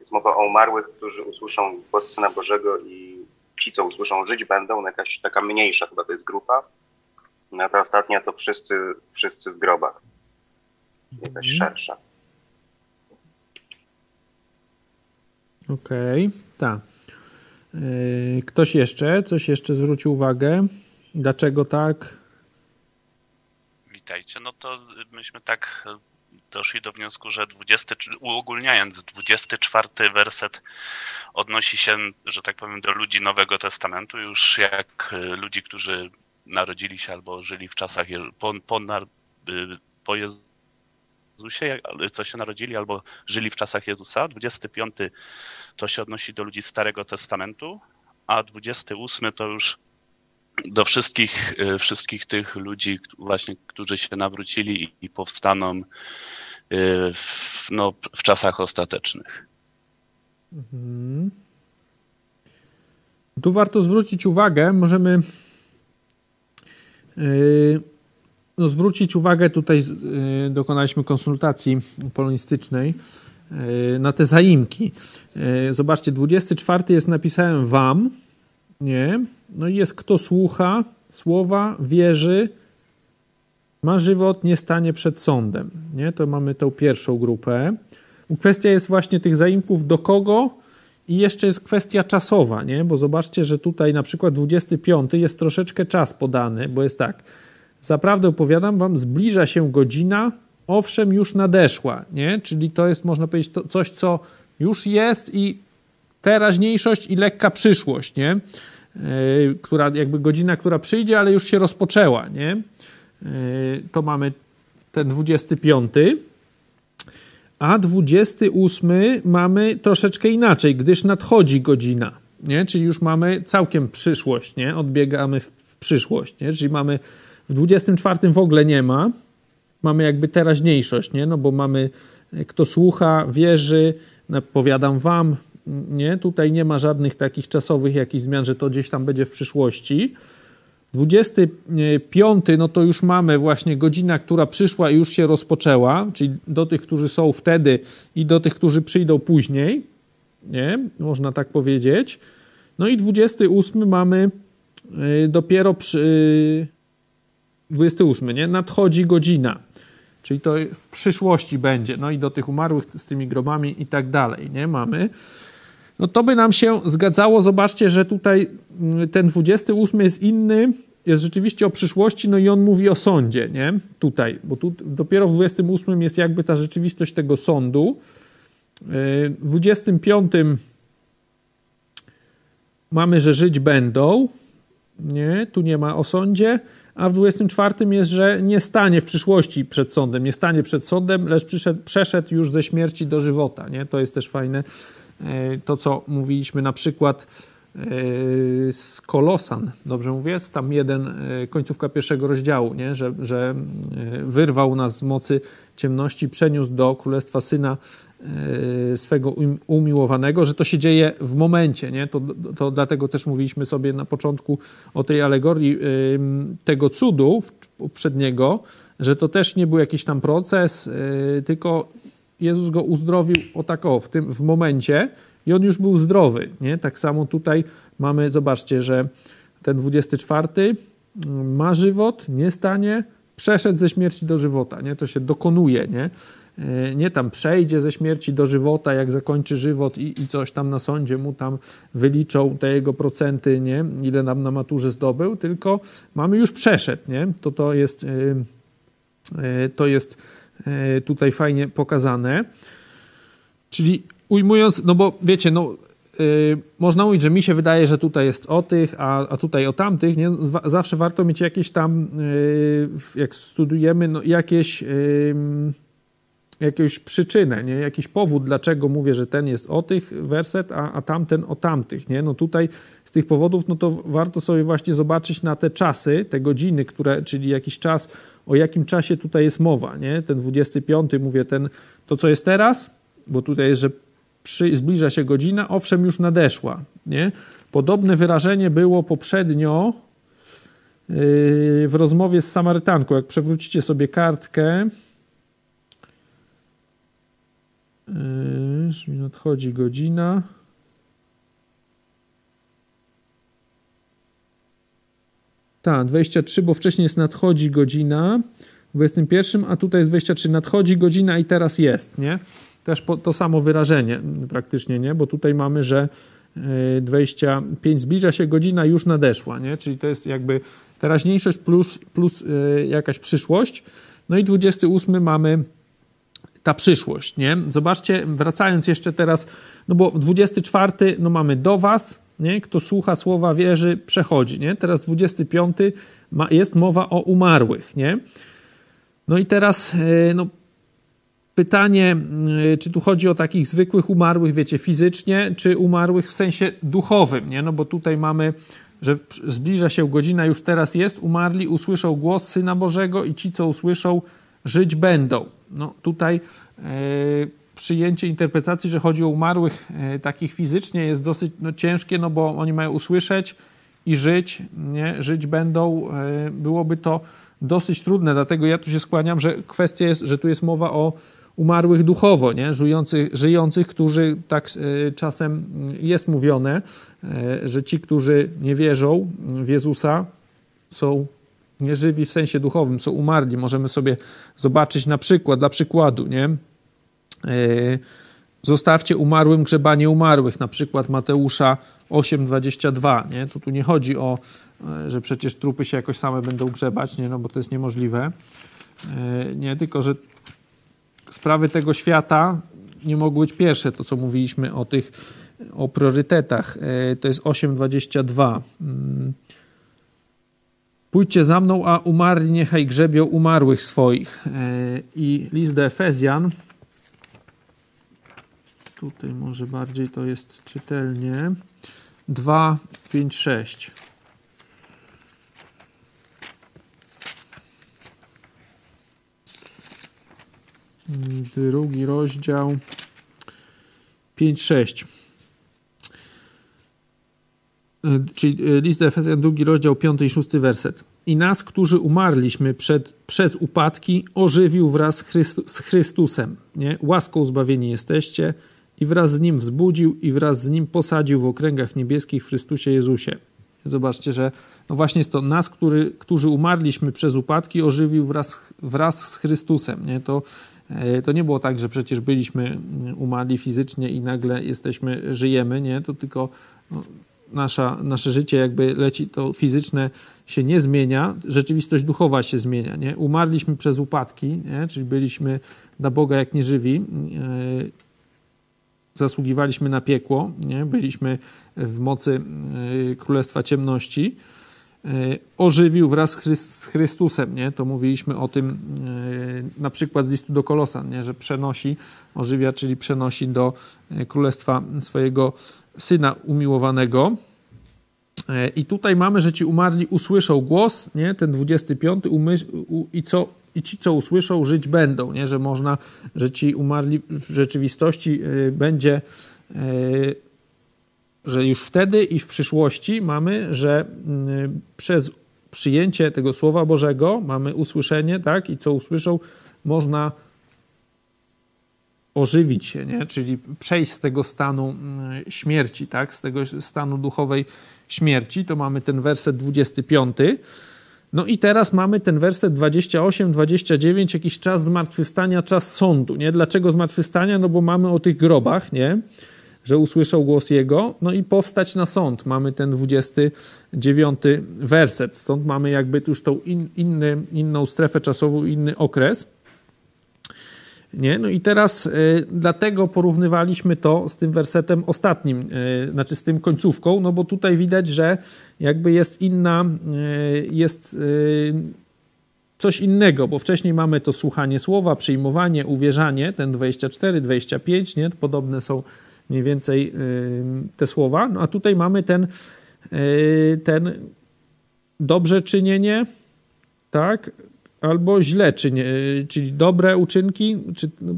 jest mowa o umarłych, którzy usłyszą głos Syna Bożego i ci, co usłyszą, żyć będą. No jakaś taka mniejsza chyba to jest grupa. No a ta ostatnia to wszyscy, wszyscy w grobach. Jakaś mhm. szersza. Okej, okay, tak. Yy, ktoś jeszcze? Coś jeszcze zwrócił uwagę? Dlaczego tak? Witajcie. No to myśmy tak doszli do wniosku, że 20, uogólniając, 24 werset odnosi się, że tak powiem, do ludzi Nowego Testamentu, już jak ludzi, którzy narodzili się albo żyli w czasach po, po, po Jezusie, co się narodzili albo żyli w czasach Jezusa. 25 to się odnosi do ludzi Starego Testamentu, a 28 to już do wszystkich, e, wszystkich tych ludzi właśnie, którzy się nawrócili i powstaną e, w, no, w czasach ostatecznych. Mhm. Tu warto zwrócić uwagę, możemy yy, no, zwrócić uwagę, tutaj yy, dokonaliśmy konsultacji polonistycznej, yy, na te zaimki. Zobaczcie, 24 jest napisałem wam, nie? No i jest kto słucha słowa, wierzy, ma żywot, nie stanie przed sądem. Nie? To mamy tą pierwszą grupę. Kwestia jest właśnie tych zaimków do kogo i jeszcze jest kwestia czasowa, nie? bo zobaczcie, że tutaj na przykład 25 jest troszeczkę czas podany, bo jest tak, zaprawdę opowiadam wam, zbliża się godzina, owszem już nadeszła, nie? czyli to jest można powiedzieć to, coś, co już jest i teraźniejszość i lekka przyszłość, nie? Yy, która, jakby godzina, która przyjdzie, ale już się rozpoczęła, nie? Yy, to mamy ten 25. A 28 mamy troszeczkę inaczej, gdyż nadchodzi godzina, nie? Czyli już mamy całkiem przyszłość, nie? Odbiegamy w, w przyszłość, nie? Czyli mamy w 24 w ogóle nie ma, mamy jakby teraźniejszość, nie? No bo mamy kto słucha, wierzy, powiadam wam, nie? Tutaj nie ma żadnych takich czasowych jakichś zmian, że to gdzieś tam będzie w przyszłości. 25, no to już mamy właśnie godzina, która przyszła i już się rozpoczęła, czyli do tych, którzy są wtedy i do tych, którzy przyjdą później, nie? Można tak powiedzieć. No i 28 mamy y, dopiero przy 28, nie? Nadchodzi godzina. Czyli to w przyszłości będzie. No i do tych umarłych z tymi grobami i tak dalej, nie? Mamy no to by nam się zgadzało. Zobaczcie, że tutaj mm, ten 28 jest inny, jest rzeczywiście o przyszłości, no i on mówi o sądzie, nie? Tutaj, bo tu dopiero w 28 jest jakby ta rzeczywistość tego sądu. W 25 mamy, że żyć będą, nie? Tu nie ma o sądzie, a w 24 jest, że nie stanie w przyszłości przed sądem, nie stanie przed sądem, lecz przyszedł, przeszedł już ze śmierci do żywota, nie? To jest też fajne E, to, co mówiliśmy na przykład e, z Kolosan, dobrze mówię? Tam jeden, e, końcówka pierwszego rozdziału, nie? Że, że wyrwał nas z mocy ciemności, przeniósł do królestwa syna swego um, umiłowanego, że to się dzieje w momencie, nie? To, to dlatego też mówiliśmy sobie na początku o tej alegorii tego cudu poprzedniego, że to też nie był jakiś tam proces, tylko Jezus go uzdrowił o tak o, w tym w momencie i on już był zdrowy, nie? Tak samo tutaj mamy, zobaczcie, że ten 24 mm, ma żywot, nie stanie przeszedł ze śmierci do żywota, nie? To się dokonuje, nie? E, nie tam przejdzie ze śmierci do żywota, jak zakończy żywot i, i coś tam na sądzie mu tam wyliczą te jego procenty, nie? Ile nam na maturze zdobył, tylko mamy już przeszedł, nie? To to jest, yy, yy, to jest tutaj fajnie pokazane. Czyli ujmując, no bo wiecie, no Yy, można mówić, że mi się wydaje, że tutaj jest o tych, a, a tutaj o tamtych. Nie? Zawsze warto mieć jakieś tam, yy, jak studujemy, no, jakieś, yy, jakąś przyczynę, nie? jakiś powód, dlaczego mówię, że ten jest o tych werset, a, a tamten o tamtych. Nie? No tutaj z tych powodów, no to warto sobie właśnie zobaczyć na te czasy, te godziny, które, czyli jakiś czas, o jakim czasie tutaj jest mowa. Nie? Ten 25, mówię, ten, to co jest teraz, bo tutaj jest, że przy, zbliża się godzina, owszem, już nadeszła. Nie? Podobne wyrażenie było poprzednio yy, w rozmowie z Samarytanką. Jak przewrócicie sobie kartkę, yy, nadchodzi godzina. Tak, 23, bo wcześniej jest nadchodzi godzina w 21, a tutaj jest 23. Nadchodzi godzina i teraz jest, nie? Też po, to samo wyrażenie praktycznie, nie? Bo tutaj mamy, że 25 e, zbliża się godzina, już nadeszła, nie? Czyli to jest jakby teraźniejszość plus, plus e, jakaś przyszłość. No i 28 mamy ta przyszłość, nie? Zobaczcie, wracając jeszcze teraz, no bo 24 no mamy do was, nie? Kto słucha słowa wierzy, przechodzi, nie? Teraz 25 ma, jest mowa o umarłych, nie? No i teraz, e, no Pytanie, y, czy tu chodzi o takich zwykłych umarłych, wiecie, fizycznie, czy umarłych w sensie duchowym, nie? No bo tutaj mamy, że zbliża się godzina, już teraz jest, umarli usłyszą głos Syna Bożego i ci, co usłyszą, żyć będą. No tutaj e, przyjęcie interpretacji, że chodzi o umarłych e, takich fizycznie jest dosyć no, ciężkie, no bo oni mają usłyszeć i żyć, nie? Żyć będą, e, byłoby to dosyć trudne, dlatego ja tu się skłaniam, że kwestia jest, że tu jest mowa o umarłych duchowo, nie? Żyjących, żyjących, którzy tak e, czasem jest mówione, e, że ci, którzy nie wierzą w Jezusa, są nieżywi w sensie duchowym, są umarli. Możemy sobie zobaczyć na przykład, dla przykładu, nie? E, zostawcie umarłym grzebanie umarłych, na przykład Mateusza 8,22, nie? To tu nie chodzi o, że przecież trupy się jakoś same będą grzebać, nie? No bo to jest niemożliwe. Nie, tylko że sprawy tego świata nie mogły być pierwsze, to co mówiliśmy o tych, o priorytetach. E, to jest 8.22. Mm. Pójdźcie za mną, a umarli niechaj grzebią umarłych swoich. E, I list do Efezjan. Tutaj może bardziej to jest czytelnie. 2, 5, 6. drugi rozdział 5-6. E, czyli e, list Efezjan, drugi rozdział, 5 i 6 werset. I nas, którzy umarliśmy przed, przez upadki, ożywił wraz z Chrystusem. Nie? Łaską zbawieni jesteście i wraz z Nim wzbudził i wraz z Nim posadził w okręgach niebieskich w Chrystusie Jezusie. Zobaczcie, że no właśnie jest to nas, który, którzy umarliśmy przez upadki, ożywił wraz, wraz z Chrystusem. Nie? To to nie było tak, że przecież byliśmy mm, umarli fizycznie i nagle jesteśmy, żyjemy, nie? To tylko no, nasza, nasze życie jakby leci, to fizyczne się nie zmienia, rzeczywistość duchowa się zmienia, nie? Umarliśmy przez upadki, nie? czyli byliśmy dla Boga jak nieżywi, yy, zasługiwaliśmy na piekło, nie? byliśmy w mocy yy, Królestwa Ciemności, E, ożywił wraz z Chrystusem, nie? To mówiliśmy o tym e, na przykład z listu do Kolosan, nie? że przenosi, ożywia, czyli przenosi do e, królestwa swojego syna umiłowanego. I tutaj mamy, że ci umarli usłyszą głos, nie? ten 25, i, co, i ci, co usłyszą, żyć będą, nie? że można, że ci umarli w rzeczywistości będzie że już wtedy i w przyszłości mamy, że mm, przez przyjęcie tego Słowa Bożego mamy usłyszenie, tak? I co usłyszą, można ożywić się, nie? Czyli przejść z tego stanu mm, śmierci, tak? Z tego stanu duchowej śmierci. To mamy ten werset 25. No i teraz mamy ten werset 28, 29, jakiś czas zmartwychwstania, czas sądu, nie? Dlaczego zmartwychwstania? No bo mamy o tych grobach, nie? Że usłyszał głos Jego, no i powstać na sąd. Mamy ten 29 werset, stąd mamy jakby już tą in, inny, inną strefę czasową, inny okres. Nie? No i teraz y, dlatego porównywaliśmy to z tym wersetem ostatnim, y, znaczy z tym końcówką, no bo tutaj widać, że jakby jest inna, y, jest coś innego, bo wcześniej mamy to słuchanie słowa, przyjmowanie, uwierzanie, ten 24, 25, nie? Podobne są mniej więcej te słowa, no a tutaj mamy ten, ten dobrze czynienie, tak, albo źle czyni, czyli dobre uczynki, czy no,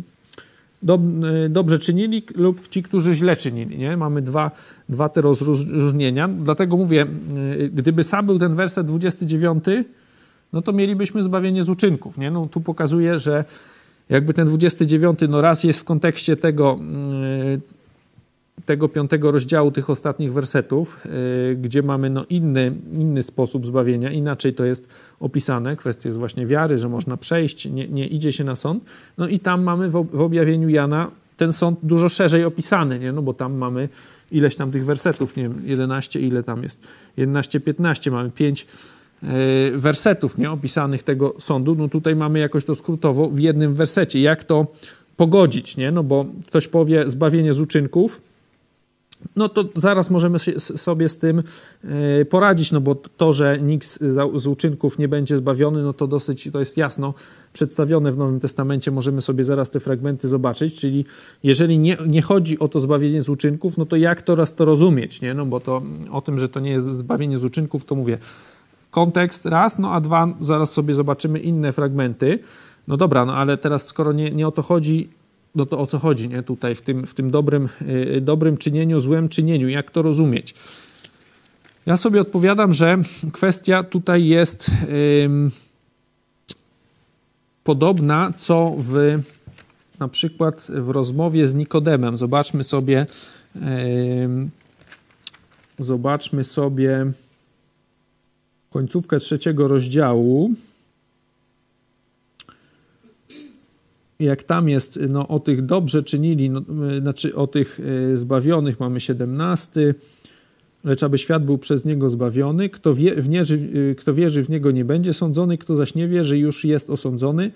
do, dobrze czynili lub ci, którzy źle czynili. Nie? Mamy dwa, dwa te rozróżnienia. Dlatego mówię, gdyby sam był ten werset 29, no to mielibyśmy zbawienie z uczynków. Nie? No, tu pokazuje, że jakby ten 29 no raz jest w kontekście tego, tego piątego rozdziału tych ostatnich wersetów, yy, gdzie mamy no inny, inny sposób zbawienia, inaczej to jest opisane, kwestia jest właśnie wiary, że można przejść, nie, nie idzie się na sąd. No i tam mamy w, objawieniu Jana ten sąd dużo szerzej opisany, nie? no bo tam mamy ileś tam tych wersetów, nie wiem, 11, ile tam jest, 11, 15, mamy 5 yy, wersetów nie? opisanych tego sądu, no tutaj mamy jakoś to skrótowo w jednym wersecie. Jak to pogodzić, nie? No bo ktoś powie zbawienie z uczynków, no to zaraz możemy sobie z tym e, poradzić, no bo to, że nikt z uczynków nie będzie zbawiony, no to dosyć, to jest jasno przedstawione w Nowym Testamencie, możemy sobie zaraz te fragmenty zobaczyć, czyli jeżeli nie, nie chodzi o to zbawienie z uczynków, no to jak teraz to rozumieć, nie? No bo to o tym, że to nie jest zbawienie z uczynków, to mówię kontekst raz, no a dwa, zaraz sobie zobaczymy inne fragmenty. No dobra, no ale teraz skoro nie, nie o to chodzi, no to o co chodzi nie? tutaj w tym, w tym dobrym, yy, dobrym czynieniu, złym czynieniu, jak to rozumieć? Ja sobie odpowiadam, że kwestia tutaj jest podobna, co w na przykład w rozmowie z Nikodemem. Zobaczmy sobie zobaczmy sobie końcówkę trzeciego rozdziału. Jak tam jest no, o tych dobrze czynili, no, y, znaczy o tych y, zbawionych mamy 17, lecz aby świat był przez niego zbawiony, kto, wie, w y, kto wierzy w niego nie będzie sądzony, kto zaś nie wierzy już jest osądzony,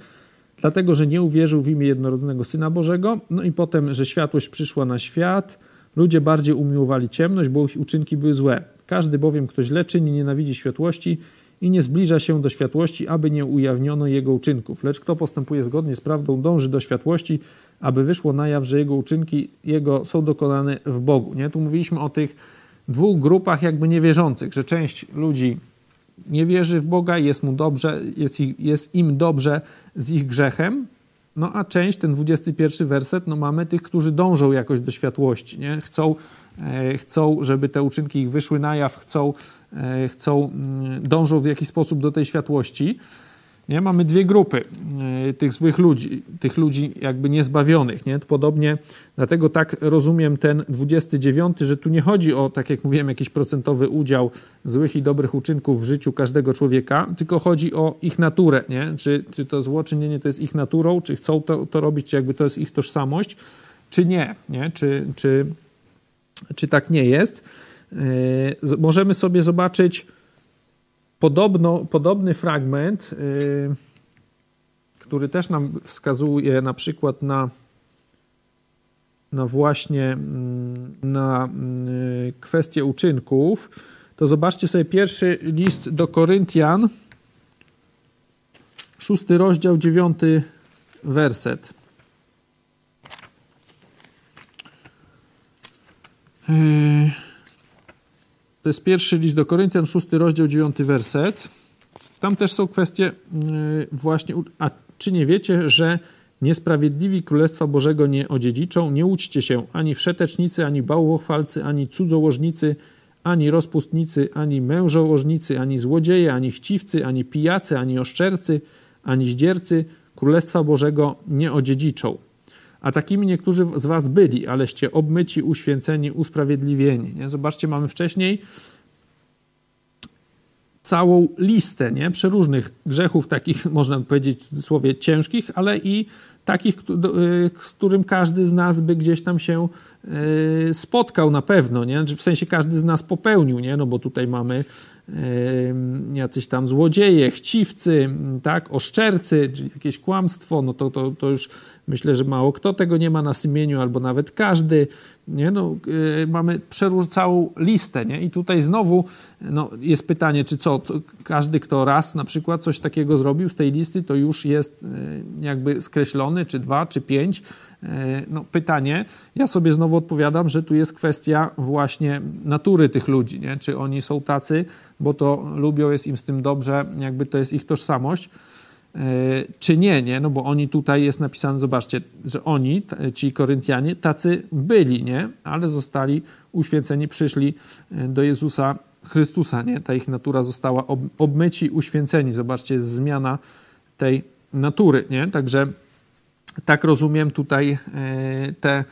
dlatego że nie uwierzył w imię jednorodzonego Syna Bożego. No i potem, że światłość przyszła na świat, ludzie bardziej umiłowali ciemność, bo ich uczynki były złe. Każdy bowiem, kto źle czyni, nienawidzi światłości i nie zbliża się do światłości, aby nie ujawniono jego uczynków. Lecz kto postępuje zgodnie z prawdą, dąży do światłości, aby wyszło na jaw, że jego uczynki jego są dokonane w Bogu. Nie? Tu mówiliśmy o tych dwóch grupach jakby niewierzących, że część ludzi nie wierzy w Boga, jest mu dobrze, jest, ich, jest im dobrze z ich grzechem, no a część, ten 21 werset, no mamy tych, którzy dążą jakoś do światłości, nie? Chcą, e, chcą, żeby te uczynki ich wyszły na jaw, chcą, e, chcą, mm, dążą w jakiś sposób do tej światłości. Nie? Mamy dwie grupy e, tych złych ludzi, tych ludzi jakby niezbawionych. Nie? Podobnie, dlatego tak rozumiem ten 29, że tu nie chodzi o, tak jak mówiłem, jakiś procentowy udział złych i dobrych uczynków w życiu każdego człowieka, tylko chodzi o ich naturę. Nie? Czy, czy to złoczynienie to jest ich naturą, czy chcą to, to robić, czy jakby to jest ich tożsamość, czy nie. nie? Czy, czy, czy tak nie jest. Yy, możemy sobie zobaczyć Podobno, podobny fragment, yy, który też nam wskazuje na przykład na, na właśnie mm, na yy, kwestię uczynków, to zobaczcie sobie pierwszy list do Koryntian, szósty rozdział, dziewiąty werset. Yy. To jest pierwszy list do Koryntian, szósty rozdział, dziewiąty werset. Tam też są kwestie y, właśnie, a czy nie wiecie, że niesprawiedliwi Królestwa Bożego nie odziedziczą? Nie łudźcie się, ani wszetecznicy, ani bałwochwalcy, ani cudzołożnicy, ani rozpustnicy, ani mężołożnicy, ani złodzieje, ani chciwcy, ani pijacy, ani oszczercy, ani zdziercy Królestwa Bożego nie odziedziczą. A takimi niektórzy z was byli, aleście obmyci, uświęceni, usprawiedliwieni. Nie? Zobaczcie, mamy wcześniej całą listę nie? przeróżnych grzechów, takich można powiedzieć w cudzysłowie ciężkich, ale i takich, y, z którym każdy z nas by gdzieś tam się y, spotkał na pewno, nie? W sensie każdy z nas popełnił, nie? No bo tutaj mamy jacyś tam złodzieje, chciwcy, tak, oszczercy, czyli jakieś kłamstwo, no to, to, to już myślę, że mało kto tego nie ma na sumieniu, albo nawet każdy, nie, no, yy, mamy przeróż całą listę, nie, i tutaj znowu no, jest pytanie, czy co, co, każdy, kto raz na przykład coś takiego zrobił z tej listy, to już jest yy, jakby skreślony, czy dwa, czy pięć, no pytanie, ja sobie znowu odpowiadam, że tu jest kwestia właśnie natury tych ludzi, nie, czy oni są tacy, bo to lubią, jest im z tym dobrze, jakby to jest ich tożsamość, e, czy nie, nie? No bo oni tutaj jest napisane, zobaczcie, że oni, ci Koryntianie, tacy byli, nie? Ale zostali uświęceni, przyszli e, do Jezusa Chrystusa, nie? Ta ich natura została obmyci, uświęceni. Zobaczcie, jest zmiana tej natury, nie? Także tak rozumiem tutaj e, te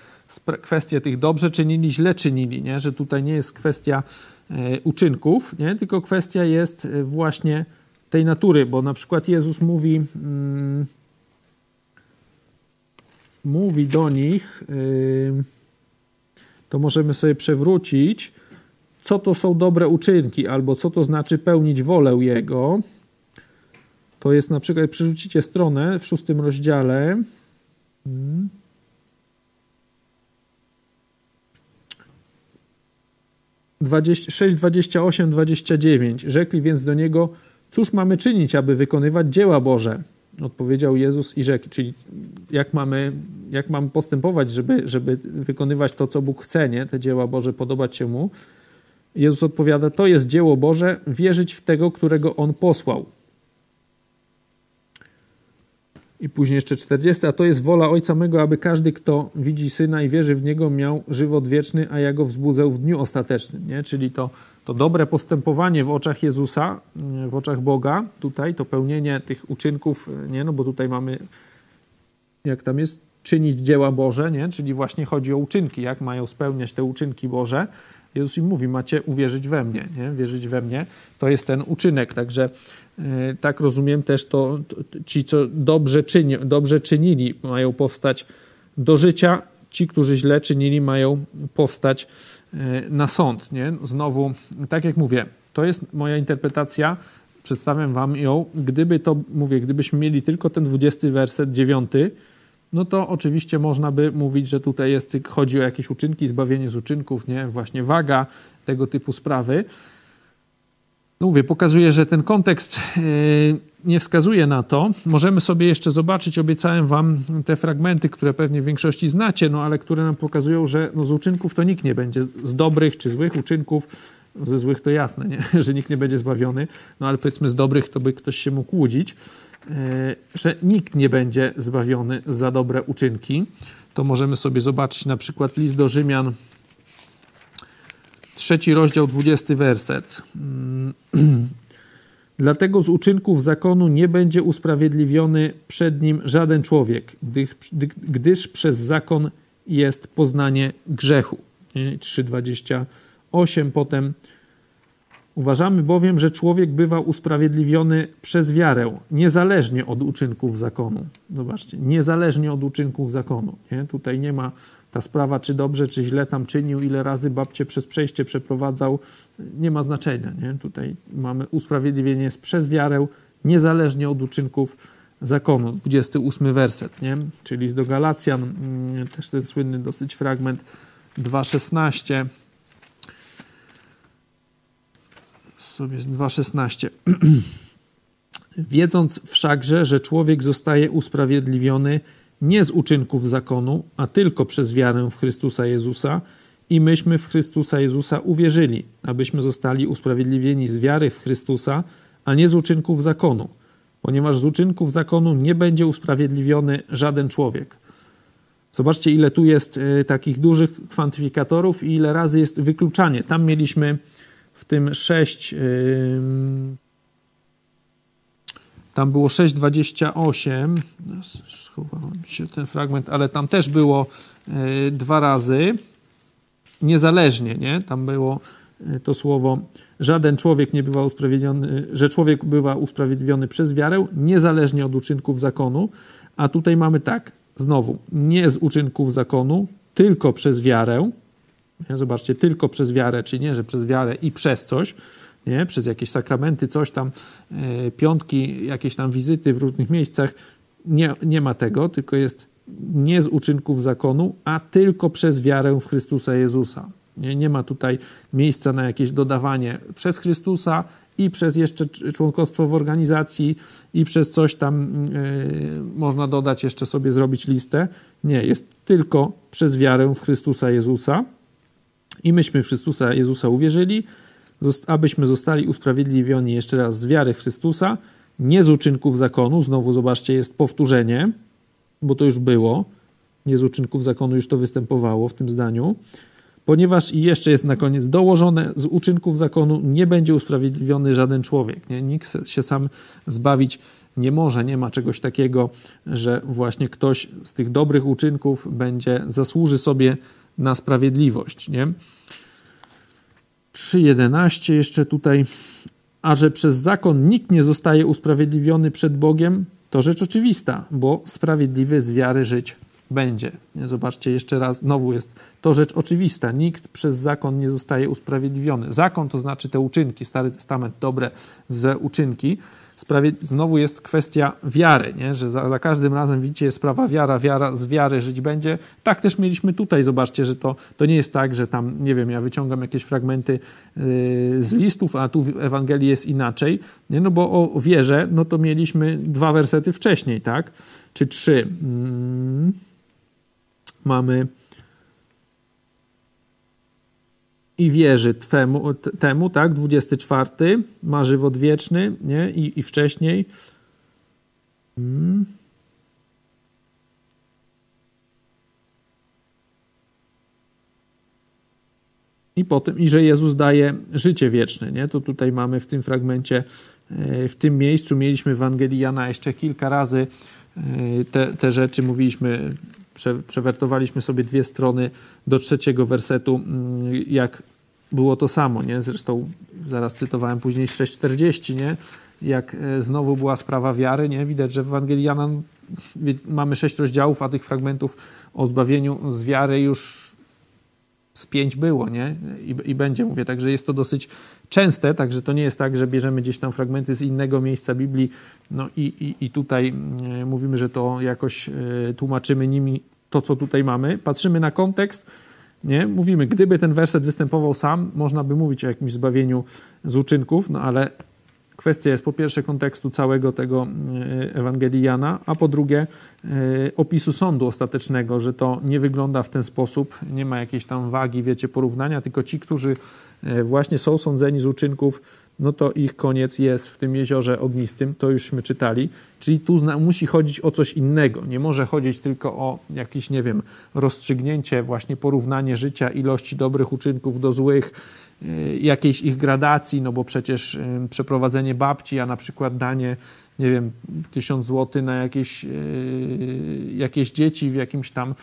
kwestie tych dobrze czynili, źle czynili, nie? Że tutaj nie jest kwestia E, uczynków, nie? tylko kwestia jest e, właśnie tej natury, bo na przykład Jezus mówi, mm, mówi do nich, yy, to możemy sobie przewrócić, co to są dobre uczynki, albo co to znaczy pełnić wolę Jego. To jest na przykład, przerzucicie stronę w szóstym rozdziale. Hmm. 6, 28, 29. Rzekli więc do niego, cóż mamy czynić, aby wykonywać dzieła Boże? Odpowiedział Jezus i rzekł, czyli jak mamy, jak mamy postępować, żeby, żeby wykonywać to, co Bóg chce, nie? te dzieła Boże, podobać się Mu. Jezus odpowiada, to jest dzieło Boże, wierzyć w tego, którego On posłał. I później jeszcze 40, a to jest wola Ojca mego, aby każdy, kto widzi Syna i wierzy w Niego, miał żywot wieczny, a ja go wzbudzę w dniu ostatecznym. Nie? Czyli to, to dobre postępowanie w oczach Jezusa, w oczach Boga, tutaj to pełnienie tych uczynków, nie? no bo tutaj mamy, jak tam jest, czynić dzieła Boże, nie? czyli właśnie chodzi o uczynki, jak mają spełniać te uczynki Boże. Jezus im mówi, macie uwierzyć we mnie, nie? wierzyć we mnie, to jest ten uczynek, także E, tak rozumiem też to, ci, co dobrze, czyni, dobrze czynili, mają powstać do życia, ci, którzy źle czynili, mają powstać e, na sąd. Nie? Znowu, tak jak mówię, to jest moja interpretacja, przedstawiam wam ją. Gdyby to, mówię, gdybyśmy mieli tylko ten 20 werset, 9, no to oczywiście można by mówić, że tutaj jest, chodzi o jakieś uczynki, zbawienie z uczynków, nie? właśnie waga, tego typu sprawy. No mówię, pokazuje, że ten kontekst e, nie wskazuje na to. Możemy sobie jeszcze zobaczyć, obiecałem wam te fragmenty, które pewnie w większości znacie, no ale które nam pokazują, że no, z uczynków to nikt nie będzie, z dobrych czy złych uczynków, ze złych to jasne, nie? że nikt nie będzie zbawiony, no ale powiedzmy z dobrych to by ktoś się mógł łudzić, że nikt nie będzie zbawiony za dobre uczynki. To możemy sobie zobaczyć na przykład list do Rzymian, trzeci rozdział, dwudziesty werset. Dlatego z uczynków zakonu nie będzie usprawiedliwiony przed nim żaden człowiek, gdyż, gdyż przez zakon jest poznanie grzechu. 3,28 potem. Uważamy bowiem, że człowiek bywa usprawiedliwiony przez wiarę, niezależnie od uczynków zakonu. Zobaczcie, niezależnie od uczynków zakonu. Nie? Tutaj nie ma ta sprawa, czy dobrze, czy źle tam czynił, ile razy babcie przez przejście przeprowadzał, nie ma znaczenia. Nie? Tutaj mamy usprawiedliwienie jest przez wiarę, niezależnie od uczynków zakonu. 28 werset, nie? czyli z do Galacjan, mm, też ten słynny dosyć fragment 2,16. Sobie 2,16. Wiedząc wszakże, że człowiek zostaje usprawiedliwiony nie z uczynków zakonu, a tylko przez wiarę w Chrystusa Jezusa i myśmy w Chrystusa Jezusa uwierzyli, abyśmy zostali usprawiedliwieni z wiary w Chrystusa, a nie z uczynków zakonu, ponieważ z uczynków zakonu nie będzie usprawiedliwiony żaden człowiek. Zobaczcie, ile tu jest y, takich dużych kwantyfikatorów i ile razy jest wykluczanie. Tam mieliśmy w tym sześć. Yy, tam było 6,28. Schowałem się ten fragment, ale tam też było e, dwa razy niezależnie, nie? Tam było to słowo, żaden człowiek nie bywa usprawiedliwiony, że człowiek bywa usprawiedliwiony przez wiarę, niezależnie od uczynków zakonu, a tutaj mamy tak, znowu, nie z uczynków zakonu, tylko przez wiarę. Zobaczcie, tylko przez wiarę, czy nie, że przez wiarę i przez coś, nie? przez jakieś sakramenty, coś tam, e, piątki, jakieś tam wizyty w różnych miejscach. Nie, nie ma tego, tylko jest nie z uczynków zakonu, a tylko przez wiarę w Chrystusa Jezusa. Nie, nie ma tutaj miejsca na jakieś dodawanie przez Chrystusa i przez jeszcze członkostwo w organizacji i przez coś tam yy, można dodać, jeszcze sobie zrobić listę. Nie, jest tylko przez wiarę w Chrystusa Jezusa. I myśmy w Chrystusa Jezusa uwierzyli, abyśmy zostali usprawiedliwieni jeszcze raz z wiary w Chrystusa, nie z uczynków zakonu. Znowu zobaczcie, jest powtórzenie, bo to już było. Nie z uczynków zakonu już to występowało w tym zdaniu ponieważ i jeszcze jest na koniec dołożone, z uczynków zakonu nie będzie usprawiedliwiony żaden człowiek. Nie? Nikt się sam zbawić nie może, nie ma czegoś takiego, że właśnie ktoś z tych dobrych uczynków będzie, zasłuży sobie na sprawiedliwość. Nie? 3.11 jeszcze tutaj, a że przez zakon nikt nie zostaje usprawiedliwiony przed Bogiem, to rzecz oczywista, bo sprawiedliwy z wiary żyć będzie. Zobaczcie jeszcze raz, znowu jest to rzecz oczywista. Nikt przez zakon nie zostaje usprawiedliwiony. Zakon to znaczy te uczynki, Stary Testament, dobre, złe uczynki. Znowu jest kwestia wiary, nie? że za, za, każdym razem widzicie jest sprawa wiara, wiara, z wiary żyć będzie. Tak też mieliśmy tutaj, zobaczcie, że to, to nie jest tak, że tam, nie wiem, ja wyciągam jakieś fragmenty yy, z listów, a tu w Ewangelii jest inaczej, nie? no bo o wierze, no to mieliśmy dwa wersety wcześniej, tak, czy trzy. Hmm mamy i wierzy twemu, temu, tak, 24, ma żywot wieczny, nie, i, i wcześniej. Hmm. I potem, i że Jezus daje życie wieczne, nie? To tutaj mamy w tym fragmencie, e, w tym miejscu mieliśmy w Ewangelii Jana jeszcze kilka razy e, te, te rzeczy, mówiliśmy prze, przewertowaliśmy sobie dwie strony do trzeciego wersetu, mm, jak było to samo, nie? Zresztą zaraz cytowałem później 6,40, nie? Jak e, znowu była sprawa wiary, nie? Widać, że w Ewangelii Jana mamy sześć rozdziałów, a tych fragmentów o zbawieniu z wiary już z pięć było, nie? I, I, będzie, mówię, także jest to dosyć częste, także to nie jest tak, że bierzemy gdzieś tam fragmenty z innego miejsca Biblii, no i, i, i tutaj mówimy, że to jakoś y, tłumaczymy nimi to, co tutaj mamy. Patrzymy na kontekst, nie? Mówimy, gdyby ten werset występował sam, można by mówić o jakimś zbawieniu z uczynków, no ale Kwestia jest po pierwsze kontekstu całego tego e, Ewangelii Jana, a po drugie e, opisu sądu ostatecznego, że to nie wygląda w ten sposób, nie ma jakiejś tam wagi, wiecie, porównania, tylko ci, którzy e, właśnie są sądzeni z uczynków, no to ich koniec jest w tym jeziorze ognistym, to jużśmy czytali. Czyli tu musi chodzić o coś innego. Nie może chodzić tylko o jakieś, nie wiem, rozstrzygnięcie, właśnie porównanie życia, ilości dobrych uczynków do złych, Y, jakiejś ich gradacji, no bo przecież y, przeprowadzenie babci, a na przykład danie, nie wiem, tysiąc złotych na jakieś, y, jakieś dzieci w jakimś tam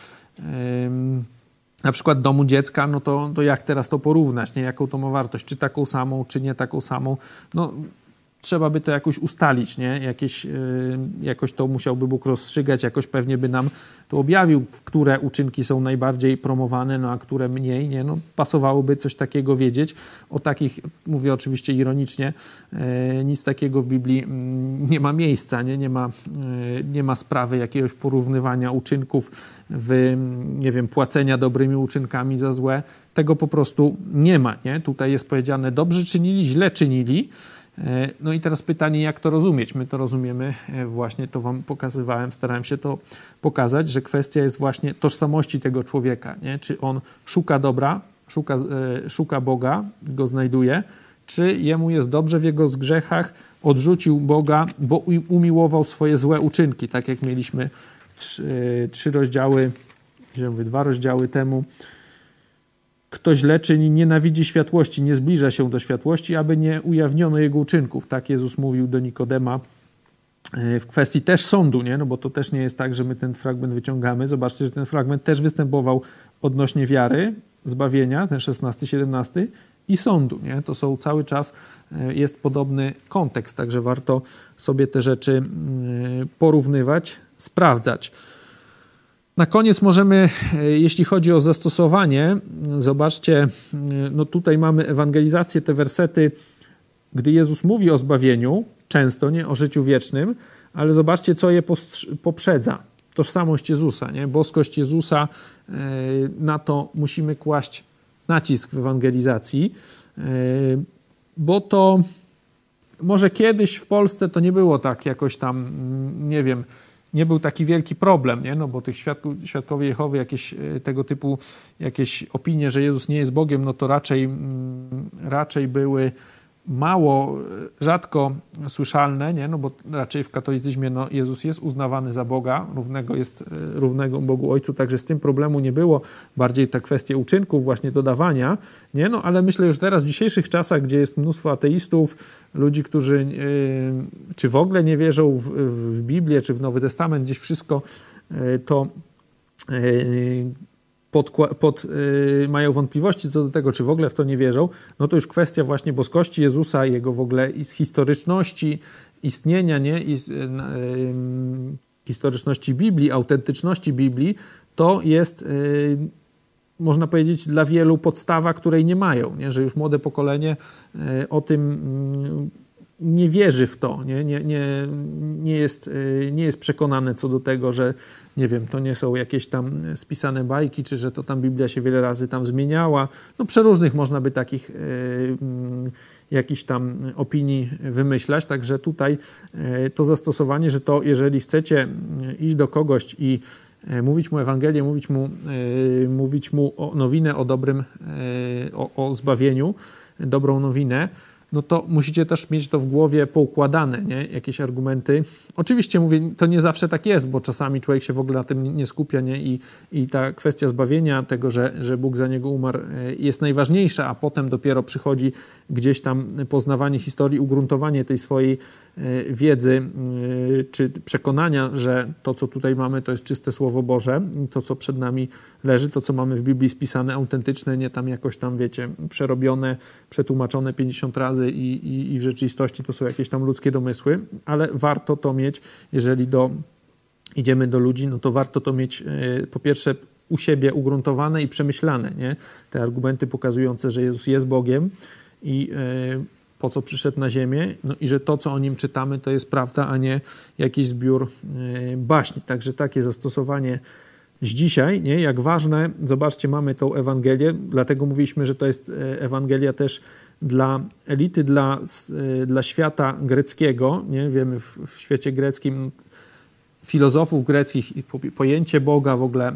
na przykład domu dziecka, no to, to jak teraz to porównać, nie? Jaką to ma wartość, czy taką samą, czy nie taką samą. No trzeba by to jakoś ustalić, nie? Jakieś, yy, jakoś to musiałby Bóg rozstrzygać, jakoś pewnie by nam to objawił, które uczynki są najbardziej promowane, no a które mniej, nie? No, pasowałoby coś takiego wiedzieć. O takich, mówię oczywiście ironicznie, yy, nic takiego w Biblii yy, nie ma miejsca, nie? Nie ma, y, nie ma sprawy jakiegoś porównywania uczynków w, nie wiem, płacenia dobrymi uczynkami za złe. Tego po prostu nie ma, nie? Tutaj jest powiedziane, dobrze czynili, źle czynili, no i teraz pytanie, jak to rozumieć? My to rozumiemy, e, właśnie to Wam pokazywałem, starałem się to pokazać, że kwestia jest właśnie tożsamości tego człowieka. Nie? Czy on szuka dobra, szuka, e, szuka Boga, go znajduje, czy jemu jest dobrze w jego zgrzechach, odrzucił Boga, bo umiłował swoje złe uczynki, tak jak mieliśmy trzy, trzy rozdziały, dwa rozdziały temu, kto źle czyni, nienawidzi światłości, nie zbliża się do światłości, aby nie ujawniono jego uczynków. Tak Jezus mówił do Nikodema e, w kwestii też sądu, nie? No bo to też nie jest tak, że my ten fragment wyciągamy. Zobaczcie, że ten fragment też występował odnośnie wiary, zbawienia, ten 16, 17 i sądu. Nie? To są cały czas, e, jest podobny kontekst, także warto sobie te rzeczy mm, porównywać, sprawdzać. Na koniec możemy, e, jeśli chodzi o zastosowanie, zobaczcie, no tutaj mamy ewangelizację, te wersety, gdy Jezus mówi o zbawieniu, często, nie o życiu wiecznym, ale zobaczcie, co je poprzedza. Tożsamość Jezusa, nie? boskość Jezusa, e, na to musimy kłaść nacisk w ewangelizacji, e, bo to może kiedyś w Polsce to nie było tak jakoś tam, mm, nie wiem, nie był taki wielki problem, nie? No bo tych świadków, świadkowie Jehowy, jakieś e, tego typu jakieś opinie, że Jezus nie jest Bogiem, no to raczej, mm, raczej były mało, rzadko słyszalne, nie? No bo raczej w katolicyzmie no, Jezus jest uznawany za Boga, równego jest e, równego Bogu Ojcu, także z tym problemu nie było. Bardziej te kwestie uczynków, właśnie dodawania, nie? No ale myślę już teraz w dzisiejszych czasach, gdzie jest mnóstwo ateistów, ludzi, którzy yy, czy w ogóle nie wierzą w, w Biblię, czy w Nowy Testament, gdzieś wszystko yy, to pod, pod, yy, mają wątpliwości co do tego, czy w ogóle w to nie wierzą, no to już kwestia właśnie boskości Jezusa, jego w ogóle z historyczności istnienia, nie? I yy, yy, historyczności Biblii, autentyczności Biblii, to jest y, można powiedzieć, dla wielu podstawa, której nie mają, nie? że już młode pokolenie y, o tym mm, nie wierzy w to, nie, nie, nie, nie, jest, y, nie jest przekonany co do tego, że nie wiem, to nie są jakieś tam spisane bajki, czy że to tam Biblia się wiele razy tam zmieniała. No przeróżnych można by takich y, mm, jakichś tam opinii wymyślać, także tutaj y, to zastosowanie, że to jeżeli chcecie iść do kogoś i mówić mu Ewangelię, mówić mu, mówić mu o nowinę o dobrym, o, o zbawieniu, dobrą nowinę, no to musicie też mieć to w głowie poukładane, nie? jakieś argumenty. Oczywiście mówię, to nie zawsze tak jest, bo czasami człowiek się w ogóle na tym nie skupia nie? I, i ta kwestia zbawienia, tego, że, że Bóg za niego umarł, e, jest najważniejsza, a potem dopiero przychodzi gdzieś tam poznawanie historii, ugruntowanie tej swojej e, wiedzy e, czy przekonania, że to, co tutaj mamy, to jest czyste Słowo Boże, to, co przed nami leży, to, co mamy w Biblii spisane, autentyczne, nie tam jakoś tam, wiecie, przerobione, przetłumaczone 50 razy, i, i, i w rzeczywistości to są jakieś tam ludzkie domysły, ale warto to mieć, jeżeli do, idziemy do ludzi, no to warto to mieć e, po pierwsze u siebie ugruntowane i przemyślane, nie? Te argumenty pokazujące, że Jezus jest Bogiem i e, po co przyszedł na ziemię, no i że to, co o nim czytamy, to jest prawda, a nie jakiś zbiór e, baśni. Także takie zastosowanie z dzisiaj, nie? jak ważne, zobaczcie, mamy tą Ewangelię, dlatego mówiliśmy, że to jest Ewangelia też dla elity, dla, y, dla świata greckiego, nie? wiemy w, w świecie greckim filozofów greckich pojęcie Boga, w ogóle y,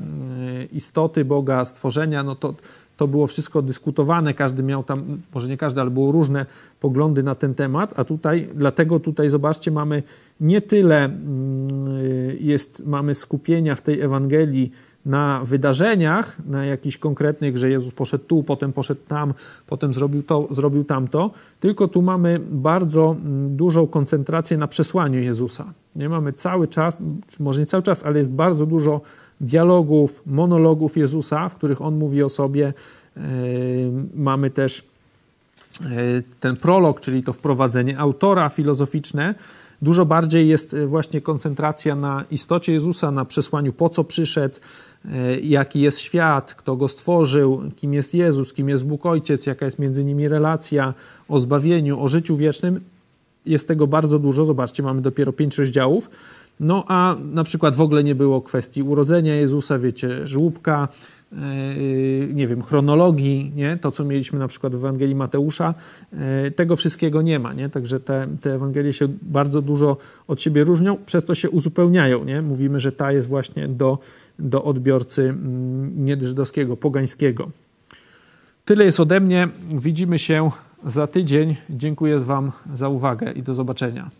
istoty Boga, stworzenia, no to, to było wszystko dyskutowane, każdy miał tam, może nie każdy, ale było różne poglądy na ten temat, a tutaj, dlatego tutaj zobaczcie, mamy nie tyle y, jest, mamy skupienia w tej Ewangelii na wydarzeniach, na jakichś konkretnych, że Jezus poszedł tu, potem poszedł tam, potem zrobił to, zrobił tamto, tylko tu mamy bardzo mm, dużą koncentrację na przesłaniu Jezusa. Nie mamy cały czas, może nie cały czas, ale jest bardzo dużo dialogów, monologów Jezusa, w których on mówi o sobie. Yy, mamy też yy, ten prolog, czyli to wprowadzenie autora filozoficzne, Dużo bardziej jest e, właśnie koncentracja na istocie Jezusa, na przesłaniu, po co przyszedł, e, jaki jest świat, kto go stworzył, kim jest Jezus, kim jest Bóg Ojciec, jaka jest między nimi relacja, o zbawieniu, o życiu wiecznym. Jest tego bardzo dużo. Zobaczcie, mamy dopiero pięć rozdziałów. No a na przykład w ogóle nie było kwestii urodzenia Jezusa, wiecie, żłóbka, E, nie wiem, chronologii, nie? to co mieliśmy na przykład w Ewangelii Mateusza, e, tego wszystkiego nie ma, nie? także te, te Ewangelie się bardzo dużo od siebie różnią, przez to się uzupełniają. Nie? Mówimy, że ta jest właśnie do, do odbiorcy mm, nieżydowskiego, pogańskiego. Tyle jest ode mnie. Widzimy się za tydzień. Dziękuję Wam za uwagę i do zobaczenia.